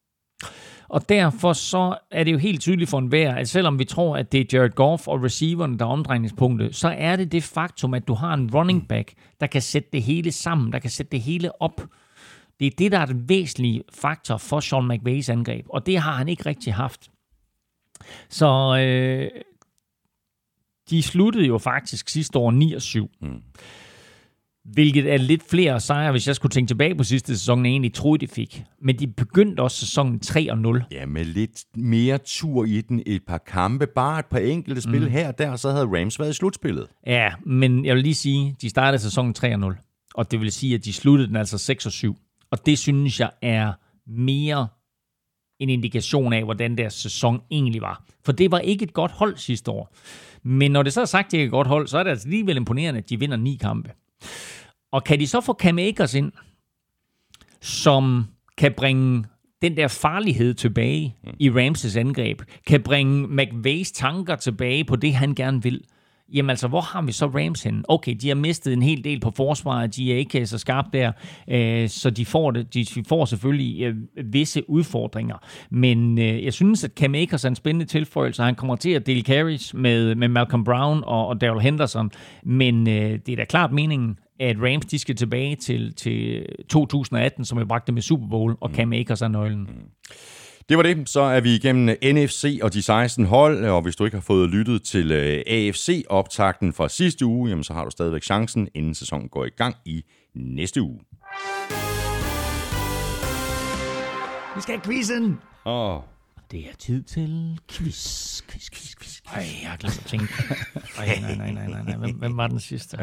A: Og derfor så er det jo helt tydeligt for enhver, at selvom vi tror, at det er Jared Goff og receiveren, der er omdrejningspunktet, så er det det faktum, at du har en running back, der kan sætte det hele sammen, der kan sætte det hele op. Det er det, der er den væsentlige faktor for Sean McVays angreb, og det har han ikke rigtig haft. Så øh, de sluttede jo faktisk sidste år 9-7. Mm. Hvilket er lidt flere sejre, hvis jeg skulle tænke tilbage på sidste sæson, end jeg egentlig troede, de fik. Men de begyndte også sæsonen 3 og 0.
C: ja, med lidt mere tur i den. Et par kampe, bare et par enkelte spil mm. her og der, så havde Rams været i slutspillet.
A: Ja, men jeg vil lige sige, de startede sæsonen 3 og 0. Og det vil sige, at de sluttede den altså 6 og 7. Og det synes jeg er mere en indikation af, hvordan deres sæson egentlig var. For det var ikke et godt hold sidste år. Men når det så er sagt, at det er et godt hold, så er det altså alligevel imponerende, at de vinder ni kampe. Og kan de så få Cam Akers ind, som kan bringe den der farlighed tilbage i Ramses angreb, kan bringe McVays tanker tilbage på det, han gerne vil, jamen altså, hvor har vi så Rams henne? Okay, de har mistet en hel del på forsvaret, de er ikke så skarpe der, øh, så de får, det, de får selvfølgelig øh, visse udfordringer. Men øh, jeg synes, at Cam Akers er en spændende tilføjelse, han kommer til at dele carries med, med Malcolm Brown og, og Daryl Henderson, men øh, det er da klart meningen, at Rams de skal tilbage til, til 2018, som jeg bragte med Super Bowl, og Cam Akers er nøglen.
C: Det var det. Så er vi igennem NFC og de 16 hold, og hvis du ikke har fået lyttet til øh, AFC-optakten fra sidste uge, jamen, så har du stadigvæk chancen, inden sæsonen går i gang i næste uge.
A: Vi skal have quizzen!
C: Åh,
A: Det er tid til quiz, quiz, quiz, quiz. Ej, jeg har glemt at tænke. Ej, nej, nej, nej, nej, nej. Hvem, hvem var den sidste?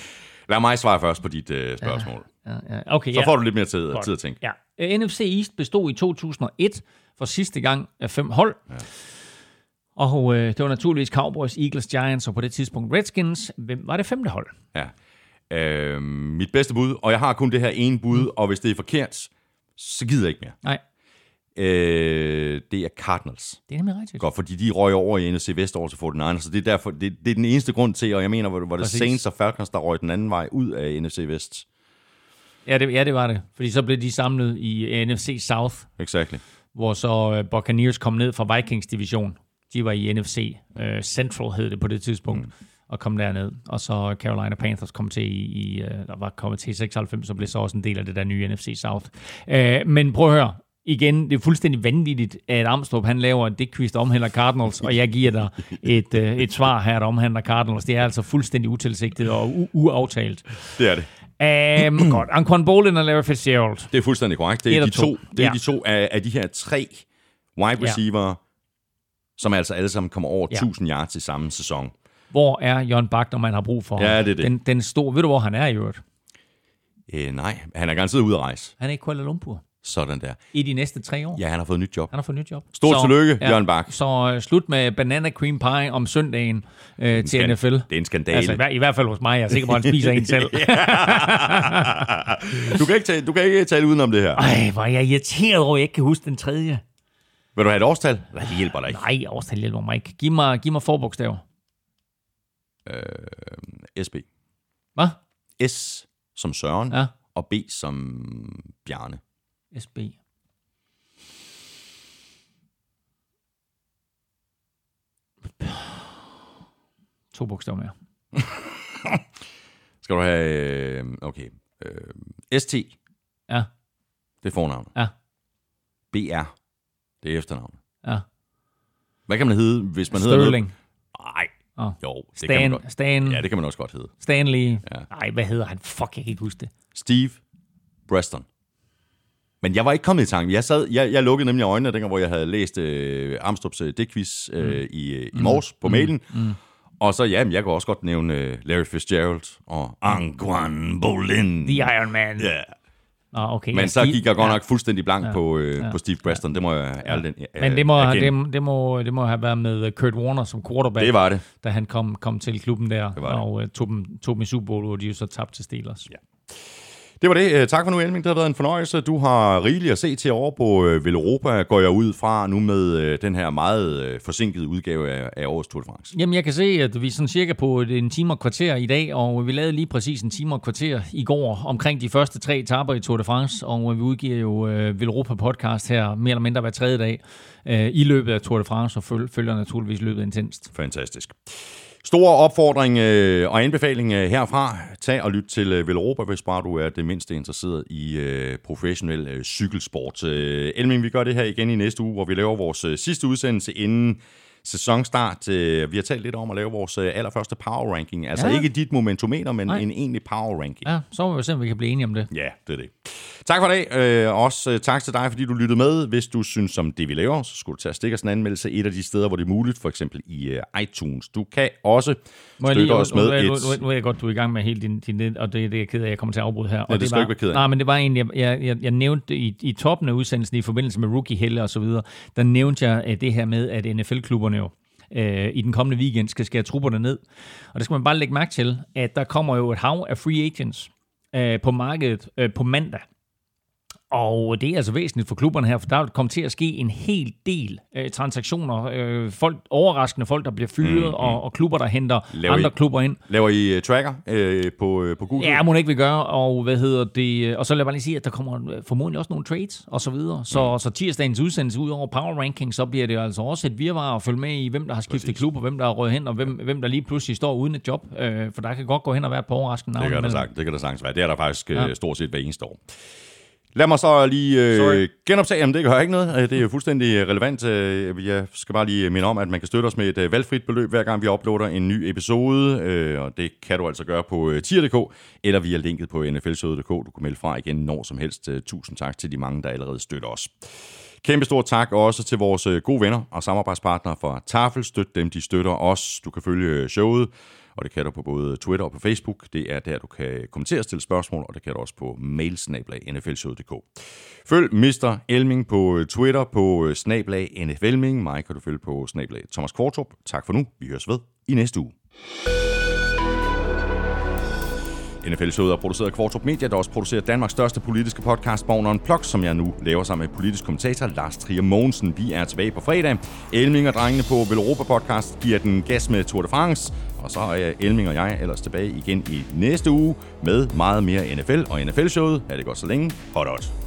C: lad mig svare først på dit øh, spørgsmål.
A: Ja, ja. Okay,
C: Så
A: ja.
C: får du lidt mere tid,
A: Godt.
C: tid at tænke.
A: Ja. NFC East bestod i 2001 for sidste gang af fem hold. Ja. Og øh, det var naturligvis Cowboys, Eagles, Giants og på det tidspunkt Redskins. Hvem var det femte hold?
C: Ja. Øh, mit bedste bud, og jeg har kun det her ene bud, mm. og hvis det er forkert, så gider jeg ikke mere.
A: Nej,
C: Øh, det er Cardinals.
A: det er nemlig rigtigt.
C: Godt, fordi de røg over i NFC Vest over til 49ers, så det er, derfor, det, det er den eneste grund til, og jeg mener, hvor, hvor det
A: Præcis.
C: Saints og Falcons, der røg den anden vej ud af NFC Vest.
A: Ja det, ja, det var det. Fordi så blev de samlet i NFC South,
C: Exactly.
A: Hvor så uh, Buccaneers kom ned fra Vikings division. De var i NFC uh, Central, hed det på det tidspunkt. Mm. og kom derned. Og så Carolina Panthers kom til i, i uh, der var kommet til i 96, og blev så også en del af det der nye NFC South. Uh, men prøv at høre, igen, det er fuldstændig vanvittigt, at Amstrup han laver det quiz, der omhandler Cardinals, og jeg giver dig et, et svar her, der omhandler Cardinals. Det er altså fuldstændig utilsigtet og u- uaftalt.
C: Det er det.
A: Um, godt. Anquan Bolin og Larry Fitzgerald.
C: Det er fuldstændig korrekt. Det
A: Et
C: er, de to,
A: to.
C: det er
A: Ja.
C: de to af, af de her tre wide receiver, som altså alle sammen kommer over
A: Ja.
C: 1000 yards i samme sæson.
A: Hvor er John Bach, når man har brug for
C: Ja,
A: ham?
C: det er det.
A: Den, den store, ved du, hvor han er i øvrigt?
C: Øh, nej, han er garanteret ude at rejse.
A: Han er i Kuala Lumpur
C: Sådan der.
A: i de næste tre år.
C: Ja, han har fået et nyt job.
A: Han har fået nyt job.
C: Stort tillykke, Jørgen Bak.
A: Så uh, slut med banana cream pie om søndagen uh, til NFL.
C: Det er en skandale.
A: Altså, i, hver- i hvert fald hos mig. Jeg er sikker på, at han spiser en selv.
C: du, kan ikke tale, du kan ikke tale udenom det her.
A: Ej, hvor er jeg irriteret over, at jeg ikke kan huske den tredje.
C: Vil du have et årstal? Nej, det hjælper dig ikke.
A: Nej, årstal hjælper mig ikke. Giv mig, giv mig forbogstaver.
C: SB.
A: Hvad?
C: S som Søren,
A: Ja,
C: og B som Bjarne.
A: SB. To bogstaver mere.
C: Skal du have... øh, Okay. Øh, ST,
A: Ja,
C: det er fornavnet.
A: ja,
C: BR, det er efternavnet.
A: ja.
C: Hvad kan man hedde, hvis man hedder
A: Sterling.
C: Nej.
A: Åh.
C: Jo, det kan man
A: Stan,
C: godt.
A: Stan,
C: Ja, det kan man også godt hedde.
A: Stanley.
C: Ja.
A: Nej, hvad hedder han? Fuck, jeg kan ikke huske det.
C: Steve Preston. Men jeg var ikke kommet i tanke. Jeg, sad, jeg, jeg lukkede nemlig øjnene, dengang, hvor jeg havde læst øh, Armstrongs øh, digtquiz øh,
A: Mm.
C: i, øh, i morges på mailen. Og så, ja, men jeg kan også godt nævne øh, Larry Fitzgerald og Anquan Bolin.
A: The Iron Man.
C: Ja.
A: Ah, okay.
C: Men så
A: Steve-
C: gik jeg godt
A: ja.
C: nok fuldstændig blank på, øh, på Steve Preston. Det må jeg ærligt øh,
A: Men det må,
C: erkende.
A: det, det, må, det må have været med Kurt Warner som quarterback,
C: det var det.
A: da han kom, kom til klubben der,
C: var det.
A: og uh, tog, dem, tog dem i Super Bowl, hvor de jo så tabte til Steelers. Ja.
C: Det var det. Øh, Tak for nu, Elming. Det har været en fornøjelse. Du har rigeligt at se til over på øh, Velropa, går jeg ud fra nu med øh, den her meget øh, forsinkede udgave af, af årets Tour de France.
A: Jamen, jeg kan se, at vi er sådan cirka på en time og kvarter i dag, og vi lavede lige præcis en time og kvarter i går omkring de første tre etapper i Tour de France, og vi udgiver jo øh, Velropa podcast her mere eller mindre hver tredje dag øh, i løbet af Tour de France, og føl- følger naturligvis løbet intenst.
C: Fantastisk. Stor opfordring øh, og anbefaling øh, herfra. Tag og lyt til øh, Velropa, hvis bare du er det mindste interesseret i øh, professionel øh, cykelsport. Øh, Elming, vi gør det her igen i næste uge, hvor vi laver vores øh, sidste udsendelse inden sæsonstart. Øh, vi har talt lidt om at lave vores øh, allerførste power ranking. Altså
A: Ja.
C: ikke dit momentometer, men
A: Nej.
C: en egentlig power ranking.
A: Ja, så må vi se, om vi kan blive enige om det.
C: Ja, det er det. Tak for i dag. Øh, også øh, tak til dig, fordi du lyttede med. Hvis du synes om det, vi laver, så skulle du tage og stikke os en anmeldelse et af de steder, hvor det er muligt, for eksempel i øh, iTunes. Du kan også
A: Må
C: støtte
A: lige,
C: os med
A: nu,
C: et...
A: nu, nu, er jeg godt, du er i gang med helt din, din og det, det er jeg ked af, at jeg kommer til at afbryde her. og
C: det skal
A: var,
C: ikke være ked af.
A: Nej, men det var egentlig, jeg, jeg, jeg nævnte i, i toppen af udsendelsen i forbindelse med rookie helle og så videre, der nævnte jeg øh, det her med, at NFL-klubberne jo øh, i den kommende weekend skal skære trupperne ned. Og der skal man bare lægge mærke til, at der kommer jo et hav af free agents øh, på markedet øh, på mandag. Og det er altså væsentligt for klubberne her, for der vil komme til at ske en hel del øh, transaktioner. Øh, folk, overraskende folk, der bliver fyret, mm, mm. Og, og klubber, der henter
C: Laver
A: andre
C: I-
A: klubber ind.
C: Laver I uh, tracker uh, på, uh, på Google?
A: Ja, må ikke vil gøre, og hvad hedder det, og så lad mig lige sige, at der kommer øh, formodentlig også nogle trades, og så videre. Så, mm. så tirsdagens udsendelse, ud over power ranking, så bliver det altså også et virvar at følge med i, hvem der har skiftet
C: Præcis.
A: klub, og hvem der er røget hen, og hvem, hvem der lige pludselig står uden et job. Øh, for der kan godt gå hen og være et par overraskende navne.
C: Det kan, der det kan der sagtens være. Det er der faktisk. Ja. stort set hver eneste år. Lad mig så lige
A: Sorry.
C: øh, genoptage, jamen det gør ikke noget. Øh, Det er fuldstændig relevant. Øh, Jeg skal bare lige minde om, at man kan støtte os med et øh, valgfrit beløb, hver gang vi uploader en ny episode. Øh, Og det kan du altså gøre på øh, tier.dk eller via linket på nflshowet.dk. Du kan melde fra igen når som helst. Øh, Tusind tak til de mange, der allerede støtter os. Kæmpe stor tak også til vores øh, gode venner og samarbejdspartnere fra Tafel. Støt dem, de støtter os. Du kan følge øh, showet, og det kan du på både Twitter og på Facebook. Det er der, du kan kommentere og stille spørgsmål, og det kan du også på mailsnablag nflshowet.dk. Følg Mr. Elming på øh, Twitter på øh, snablag nflming. Mig kan du følge på snablag Thomas Kvartrup. Tak for nu. Vi høres ved i næste uge. NFL-showet er produceret af Kvartrup Media, der også producerer Danmarks største politiske podcast, Born on Plok, som jeg nu laver sammen med politisk kommentator Lars Trier Mogensen. Vi er tilbage på fredag. Elming og drengene på Vel Europa Podcast giver den gas med Tour de France. Og så er Elming og jeg ellers tilbage igen i næste uge med meget mere NFL og NFL-showet. Er det godt så længe. Hot, hot.